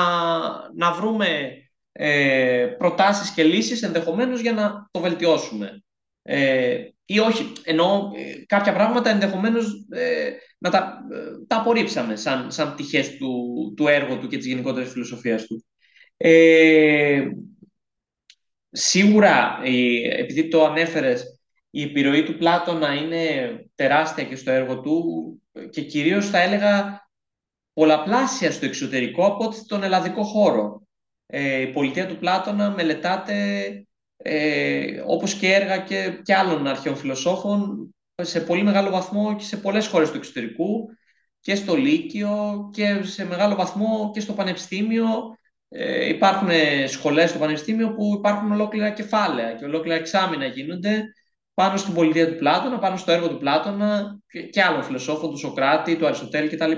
να βρούμε ε, προτάσεις και λύσεις ενδεχομένως για να το βελτιώσουμε. Ε, ή όχι, ενώ ε, κάποια πράγματα ενδεχομένως ε, να τα, ε, τα απορρίψαμε σαν, σαν πτυχές του, του έργου του και της γενικότερης φιλοσοφίας του. Ε, σίγουρα, επειδή το ανέφερες, η επιρροή του Πλάτωνα είναι τεράστια και στο έργο του και κυρίως θα έλεγα πολλαπλάσια στο εξωτερικό από τον ελλαδικό χώρο. Ε, η πολιτεία του Πλάτωνα μελετάται ε, όπως και έργα και, και άλλων αρχαίων φιλοσόφων σε πολύ μεγάλο βαθμό και σε πολλές χώρες του εξωτερικού και στο Λύκειο και σε μεγάλο βαθμό και στο Πανεπιστήμιο. Ε, υπάρχουν σχολές στο Πανεπιστήμιο που υπάρχουν ολόκληρα κεφάλαια και ολόκληρα εξάμεινα γίνονται πάνω στην πολιτεία του Πλάτωνα, πάνω στο έργο του Πλάτωνα και, και άλλων φιλοσόφων, του Σοκράτη, του Αριστοτέλη κτλ.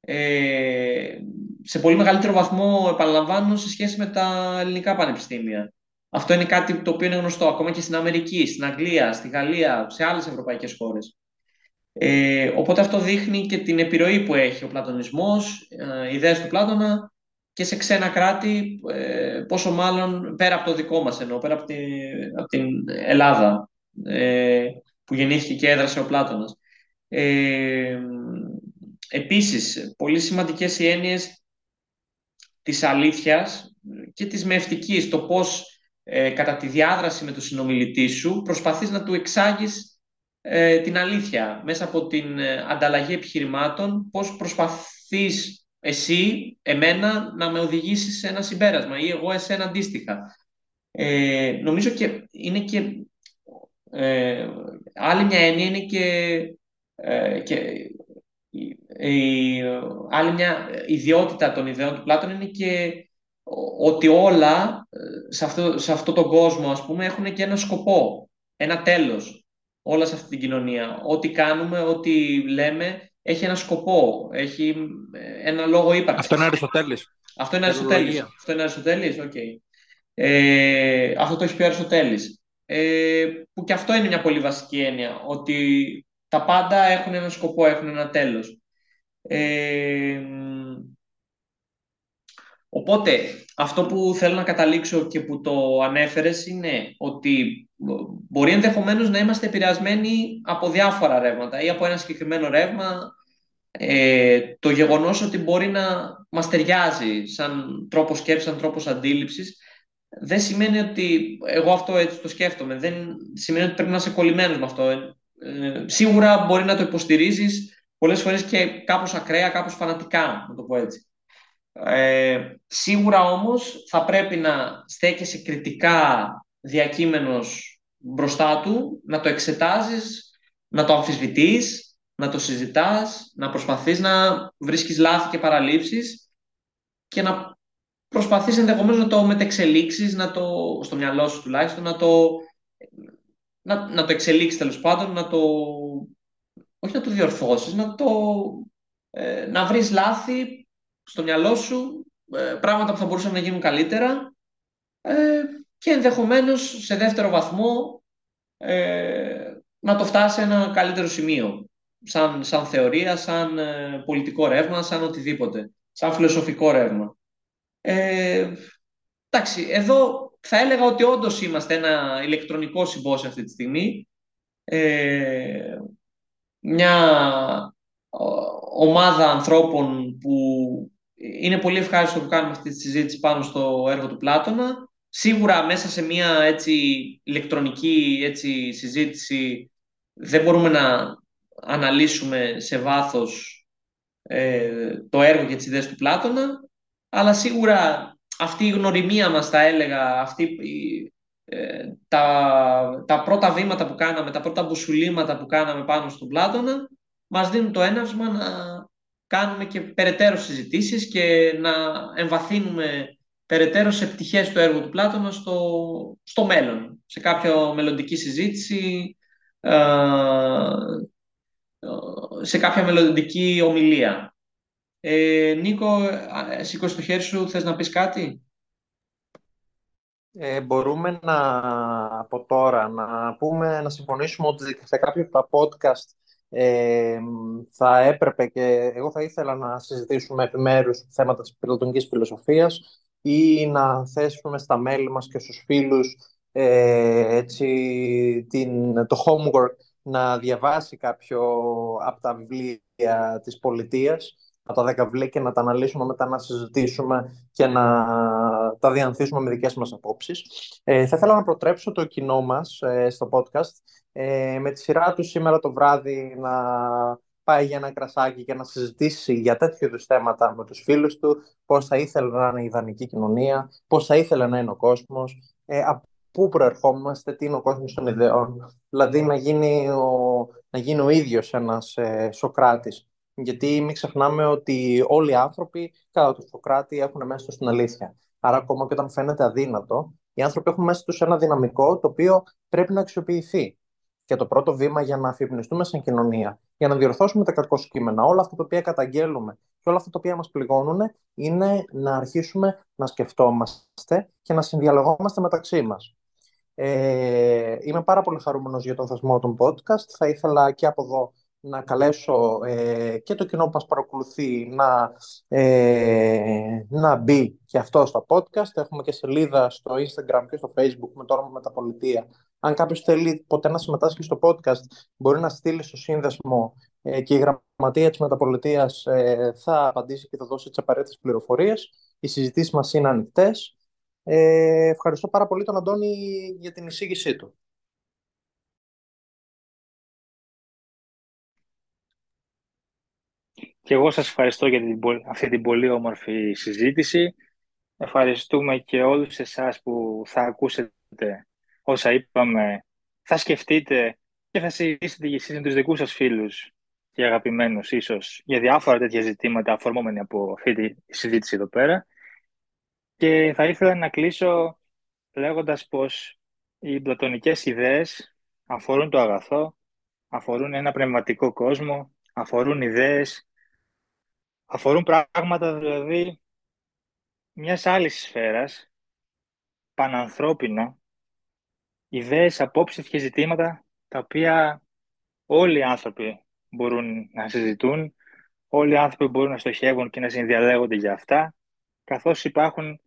Ε, σε πολύ μεγαλύτερο βαθμό, επαναλαμβάνω, σε σχέση με τα ελληνικά πανεπιστήμια. Αυτό είναι κάτι το οποίο είναι γνωστό ακόμα και στην Αμερική, στην Αγγλία, στη Γαλλία, σε άλλες ευρωπαϊκές χώρες. Ε, οπότε αυτό δείχνει και την επιρροή που έχει ο πλατωνισμός, ε, ιδέες του Πλάτωνα και σε ξένα κράτη, ε, πόσο μάλλον πέρα από το δικό μας εννοώ, πέρα από, τη, από την Ελλάδα, ε, που γεννήθηκε και έδρασε ο Πλάτωνας. Ε, επίσης, πολύ σημαντικές οι έννοιες της αλήθειας και της μευτικής, το πώς ε, κατά τη διάδραση με τον συνομιλητή σου προσπαθείς να του εξάγεις ε, την αλήθεια μέσα από την ε, ανταλλαγή επιχειρημάτων, πώς προσπαθείς εσύ, εμένα, να με οδηγήσεις σε ένα συμπέρασμα ή εγώ εσένα αντίστοιχα. Ε, νομίζω και είναι και ε, άλλη μια έννοια είναι και, ε, και η, άλλη μια ιδιότητα των ιδεών του Πλάτων είναι και ότι όλα ε, σε αυτό, σε αυτό τον κόσμο, ας πούμε, έχουν και ένα σκοπό, ένα τέλος. Όλα σε αυτή την κοινωνία. Ό,τι κάνουμε, ό,τι λέμε, έχει ένα σκοπό, έχει ε, ένα λόγο ύπαρξης. Αυτό είναι Αριστοτέλης. Αυτό είναι Αριστοτέλης. Αυτό είναι Αριστοτέλης, OK. Okay. Ε, αυτό το έχει πει ο Αριστοτέλης. Ε, που και αυτό είναι μια πολύ βασική έννοια, ότι τα πάντα έχουν ένα σκοπό, έχουν ένα τέλος. Ε, Οπότε, αυτό που θέλω να καταλήξω και που το ανέφερες είναι ότι μπορεί ενδεχομένως να είμαστε επηρεασμένοι από διάφορα ρεύματα ή από ένα συγκεκριμένο ρεύμα. Ε, το γεγονός ότι μπορεί να μας ταιριάζει σαν τρόπος σκέψης, σαν τρόπος αντίληψης, δεν σημαίνει ότι εγώ αυτό έτσι το σκέφτομαι. Δεν σημαίνει ότι πρέπει να είσαι κολλημένος με αυτό. Ε, σίγουρα μπορεί να το υποστηρίζεις πολλές φορές και κάπως ακραία, κάπως φανατικά, να το πω έτσι. Ε, σίγουρα όμως θα πρέπει να στέκεσαι κριτικά διακείμενος μπροστά του, να το εξετάζεις, να το αμφισβητείς, να το συζητάς, να προσπαθείς να βρίσκεις λάθη και παραλήψεις και να προσπαθείς ενδεχομένως να το μετεξελίξεις, να το, στο μυαλό σου τουλάχιστον, να το, να, να το εξελίξεις τέλος πάντων, να το, όχι να το διορθώσεις, να το, ε, να βρεις λάθη στο μυαλό σου ε, πράγματα που θα μπορούσαν να γίνουν καλύτερα ε, και ενδεχομένως σε δεύτερο βαθμό ε, να το φτάσει σε ένα καλύτερο σημείο σαν, σαν θεωρία, σαν πολιτικό ρεύμα, σαν οτιδήποτε, σαν φιλοσοφικό ρεύμα. Ε, εντάξει, εδώ θα έλεγα ότι όντως είμαστε ένα ηλεκτρονικό συμπόσιο αυτή τη στιγμή. Ε, μια ομάδα ανθρώπων που είναι πολύ ευχάριστο που κάνουμε αυτή τη συζήτηση πάνω στο έργο του Πλάτωνα. Σίγουρα μέσα σε μια έτσι, ηλεκτρονική έτσι, συζήτηση δεν μπορούμε να αναλύσουμε σε βάθος ε, το έργο και τις ιδέες του Πλάτωνα, αλλά σίγουρα αυτή η γνωριμία μας, θα έλεγα, αυτή, ε, τα, τα πρώτα βήματα που κάναμε, τα πρώτα μπουσουλήματα που κάναμε πάνω στον Πλάτωνα, μας δίνουν το έναυσμα να κάνουμε και περαιτέρω συζητήσεις και να εμβαθύνουμε περαιτέρω σε πτυχές του έργου του Πλάτωνα στο, στο μέλλον, σε κάποια μελλοντική συζήτηση, ε, σε κάποια μελλοντική ομιλία. Ε, Νίκο, σήκω το χέρι σου, θες να πεις κάτι; Ε, μπορούμε να, από τώρα να πούμε, να συμφωνήσουμε ότι σε κάποια από τα podcast ε, θα έπρεπε και εγώ θα ήθελα να συζητήσουμε επιμέρους θέματα της πλατωνικής φιλοσοφίας ή να θέσουμε στα μέλη μας και στους φίλους ε, έτσι, την, το homework να διαβάσει κάποιο από τα βιβλία της πολιτείας τα δέκα και να τα αναλύσουμε μετά να συζητήσουμε και να τα διανθίσουμε με δικές μας απόψεις. Ε, θα ήθελα να προτρέψω το κοινό μας ε, στο podcast ε, με τη σειρά του σήμερα το βράδυ να πάει για ένα κρασάκι και να συζητήσει για τέτοιου είδους θέματα με τους φίλους του, πώς θα ήθελε να είναι η ιδανική κοινωνία, πώς θα ήθελε να είναι ο κόσμος, ε, από πού προερχόμαστε, τι είναι ο κόσμος των ιδεών. Δηλαδή να γίνει ο, να γίνει ο ίδιος ένας ε, Σοκράτης γιατί μην ξεχνάμε ότι όλοι οι άνθρωποι, κατά του Σοκράτη, έχουν μέσα τους την αλήθεια. Άρα, ακόμα και όταν φαίνεται αδύνατο, οι άνθρωποι έχουν μέσα τους ένα δυναμικό το οποίο πρέπει να αξιοποιηθεί. Και το πρώτο βήμα για να αφυπνιστούμε σαν κοινωνία, για να διορθώσουμε τα κακό κείμενα, όλα αυτά τα οποία καταγγέλουμε και όλα αυτά τα οποία μας πληγώνουν, είναι να αρχίσουμε να σκεφτόμαστε και να συνδιαλογόμαστε μεταξύ μας. Ε, είμαι πάρα πολύ χαρούμενος για τον θεσμό των podcast. Θα ήθελα και από εδώ να καλέσω ε, και το κοινό που μας παρακολουθεί να, ε, να μπει και αυτό στα podcast. Έχουμε και σελίδα στο Instagram και στο Facebook με το όνομα Μεταπολιτεία. Αν κάποιος θέλει ποτέ να συμμετάσχει στο podcast, μπορεί να στείλει στο σύνδεσμο ε, και η γραμματεία της Μεταπολιτείας ε, θα απαντήσει και θα δώσει τις απαραίτητες πληροφορίες. Οι συζητήσεις μας είναι ανοιχτές. Ε, ευχαριστώ πάρα πολύ τον Αντώνη για την εισήγησή του. Και εγώ σας ευχαριστώ για την, αυτή την πολύ όμορφη συζήτηση. Ευχαριστούμε και όλους εσάς που θα ακούσετε όσα είπαμε, θα σκεφτείτε και θα συζητήσετε και εσείς με τους δικούς σας φίλους και αγαπημένους ίσως για διάφορα τέτοια ζητήματα αφορμόμενοι από αυτή τη συζήτηση εδώ πέρα. Και θα ήθελα να κλείσω λέγοντας πως οι πλατωνικές ιδέες αφορούν το αγαθό, αφορούν ένα πνευματικό κόσμο, αφορούν ιδέες αφορούν πράγματα δηλαδή μιας άλλης σφαίρας, πανανθρώπινα, ιδέες, απόψεις και ζητήματα τα οποία όλοι οι άνθρωποι μπορούν να συζητούν, όλοι οι άνθρωποι μπορούν να στοχεύουν και να συνδιαλέγονται για αυτά, καθώς υπάρχουν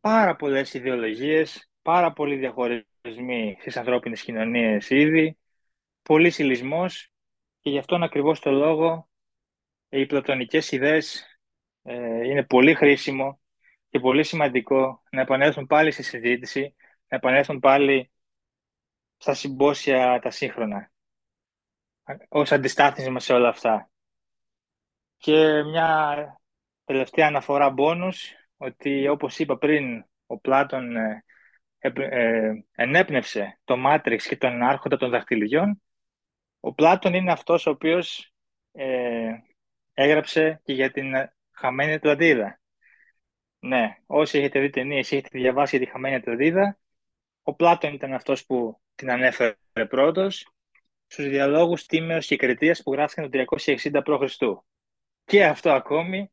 πάρα πολλές ιδεολογίες, πάρα πολλοί διαχωρισμοί στις ανθρώπινες κοινωνίες ήδη, πολύ συλλισμός και γι' αυτόν ακριβώς το λόγο οι πλατωνικές ιδέες ε, είναι πολύ χρήσιμο και πολύ σημαντικό να επανέλθουν πάλι στη συζήτηση, να επανέλθουν πάλι στα συμπόσια τα σύγχρονα, ως αντιστάθμισμα σε όλα αυτά. Και μια τελευταία αναφορά μπόνους, ότι όπως είπα πριν, ο Πλάτων ε, ε, ενέπνευσε το Μάτριξ και τον άρχοντα των δαχτυλιών. Ο Πλάτων είναι αυτός ο οποίος έγραψε και για την χαμένη Ατλαντίδα. Ναι, όσοι έχετε δει ταινίες, έχετε διαβάσει για τη χαμένη Ατλαντίδα, ο Πλάτων ήταν αυτός που την ανέφερε πρώτος στους διαλόγους Τίμεως και Κριτία που γράφτηκαν το 360 π.Χ. Και αυτό ακόμη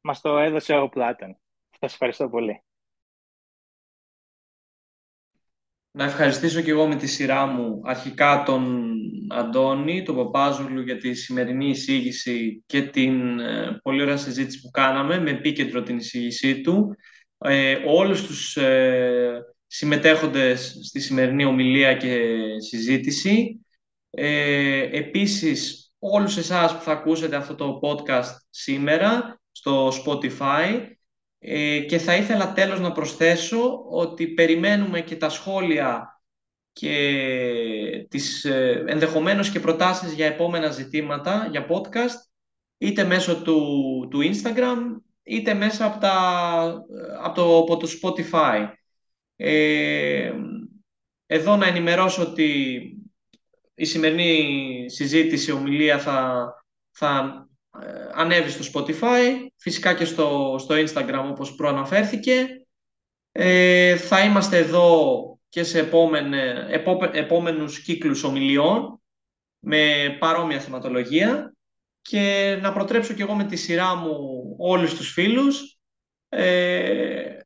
μας το έδωσε ο Πλάτων. Σας ευχαριστώ πολύ. Να ευχαριστήσω και εγώ με τη σειρά μου αρχικά τον Αντώνη, τον Παπάζουλου για τη σημερινή εισήγηση και την ε, πολύ ωραία συζήτηση που κάναμε με επίκεντρο την εισήγησή του. Ε, όλους τους ε, συμμετέχοντες στη σημερινή ομιλία και συζήτηση. Ε, επίσης, όλους εσάς που θα ακούσετε αυτό το podcast σήμερα στο Spotify ε, και θα ήθελα τέλος να προσθέσω ότι περιμένουμε και τα σχόλια και τις ε, ενδεχομένως και προτάσεις για επόμενα ζητήματα, για podcast, είτε μέσω του, του Instagram, είτε μέσα από, τα, από, το, από το Spotify. Ε, εδώ να ενημερώσω ότι η σημερινή συζήτηση, ομιλία θα, θα ε, ανέβει στο Spotify, φυσικά και στο, στο Instagram όπως προαναφέρθηκε. Ε, θα είμαστε εδώ και σε επόμενε, επόμενους κύκλους ομιλιών με παρόμοια θεματολογία και να προτρέψω και εγώ με τη σειρά μου όλους τους φίλους ε,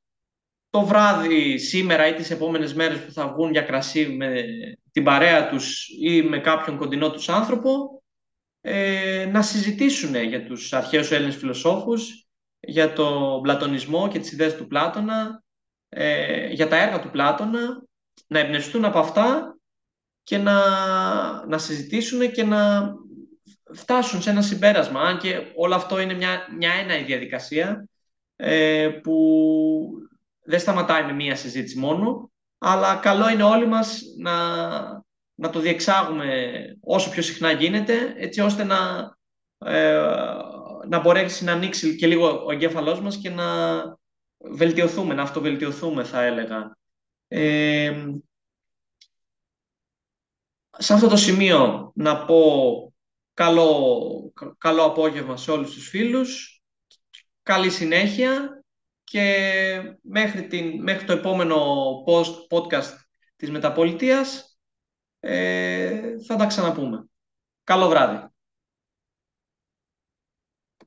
το βράδυ σήμερα ή τις επόμενες μέρες που θα βγουν για κρασί με την παρέα τους ή με κάποιον κοντινό τους άνθρωπο ε, να συζητήσουν για τους αρχαίους Έλληνες φιλοσόφους, για τον πλατωνισμό και τις ιδέες του Πλάτωνα, ε, για τα έργα του Πλάτωνα, να εμπνευστούν από αυτά και να, να συζητήσουν και να φτάσουν σε ένα συμπέρασμα. Αν και όλο αυτό είναι μια, μια ένα η διαδικασία ε, που δεν σταματάει με μία συζήτηση μόνο, αλλά καλό είναι όλοι μας να, να το διεξάγουμε όσο πιο συχνά γίνεται, έτσι ώστε να, ε, να μπορέσει να ανοίξει και λίγο ο εγκέφαλός μας και να βελτιωθούμε, να αυτοβελτιωθούμε θα έλεγα. Ε, σε αυτό το σημείο να πω καλό, καλό απόγευμα σε όλους τους φίλους, καλή συνέχεια και μέχρι, την, μέχρι το επόμενο post, podcast της Μεταπολιτείας ε, θα τα ξαναπούμε. Καλό βράδυ.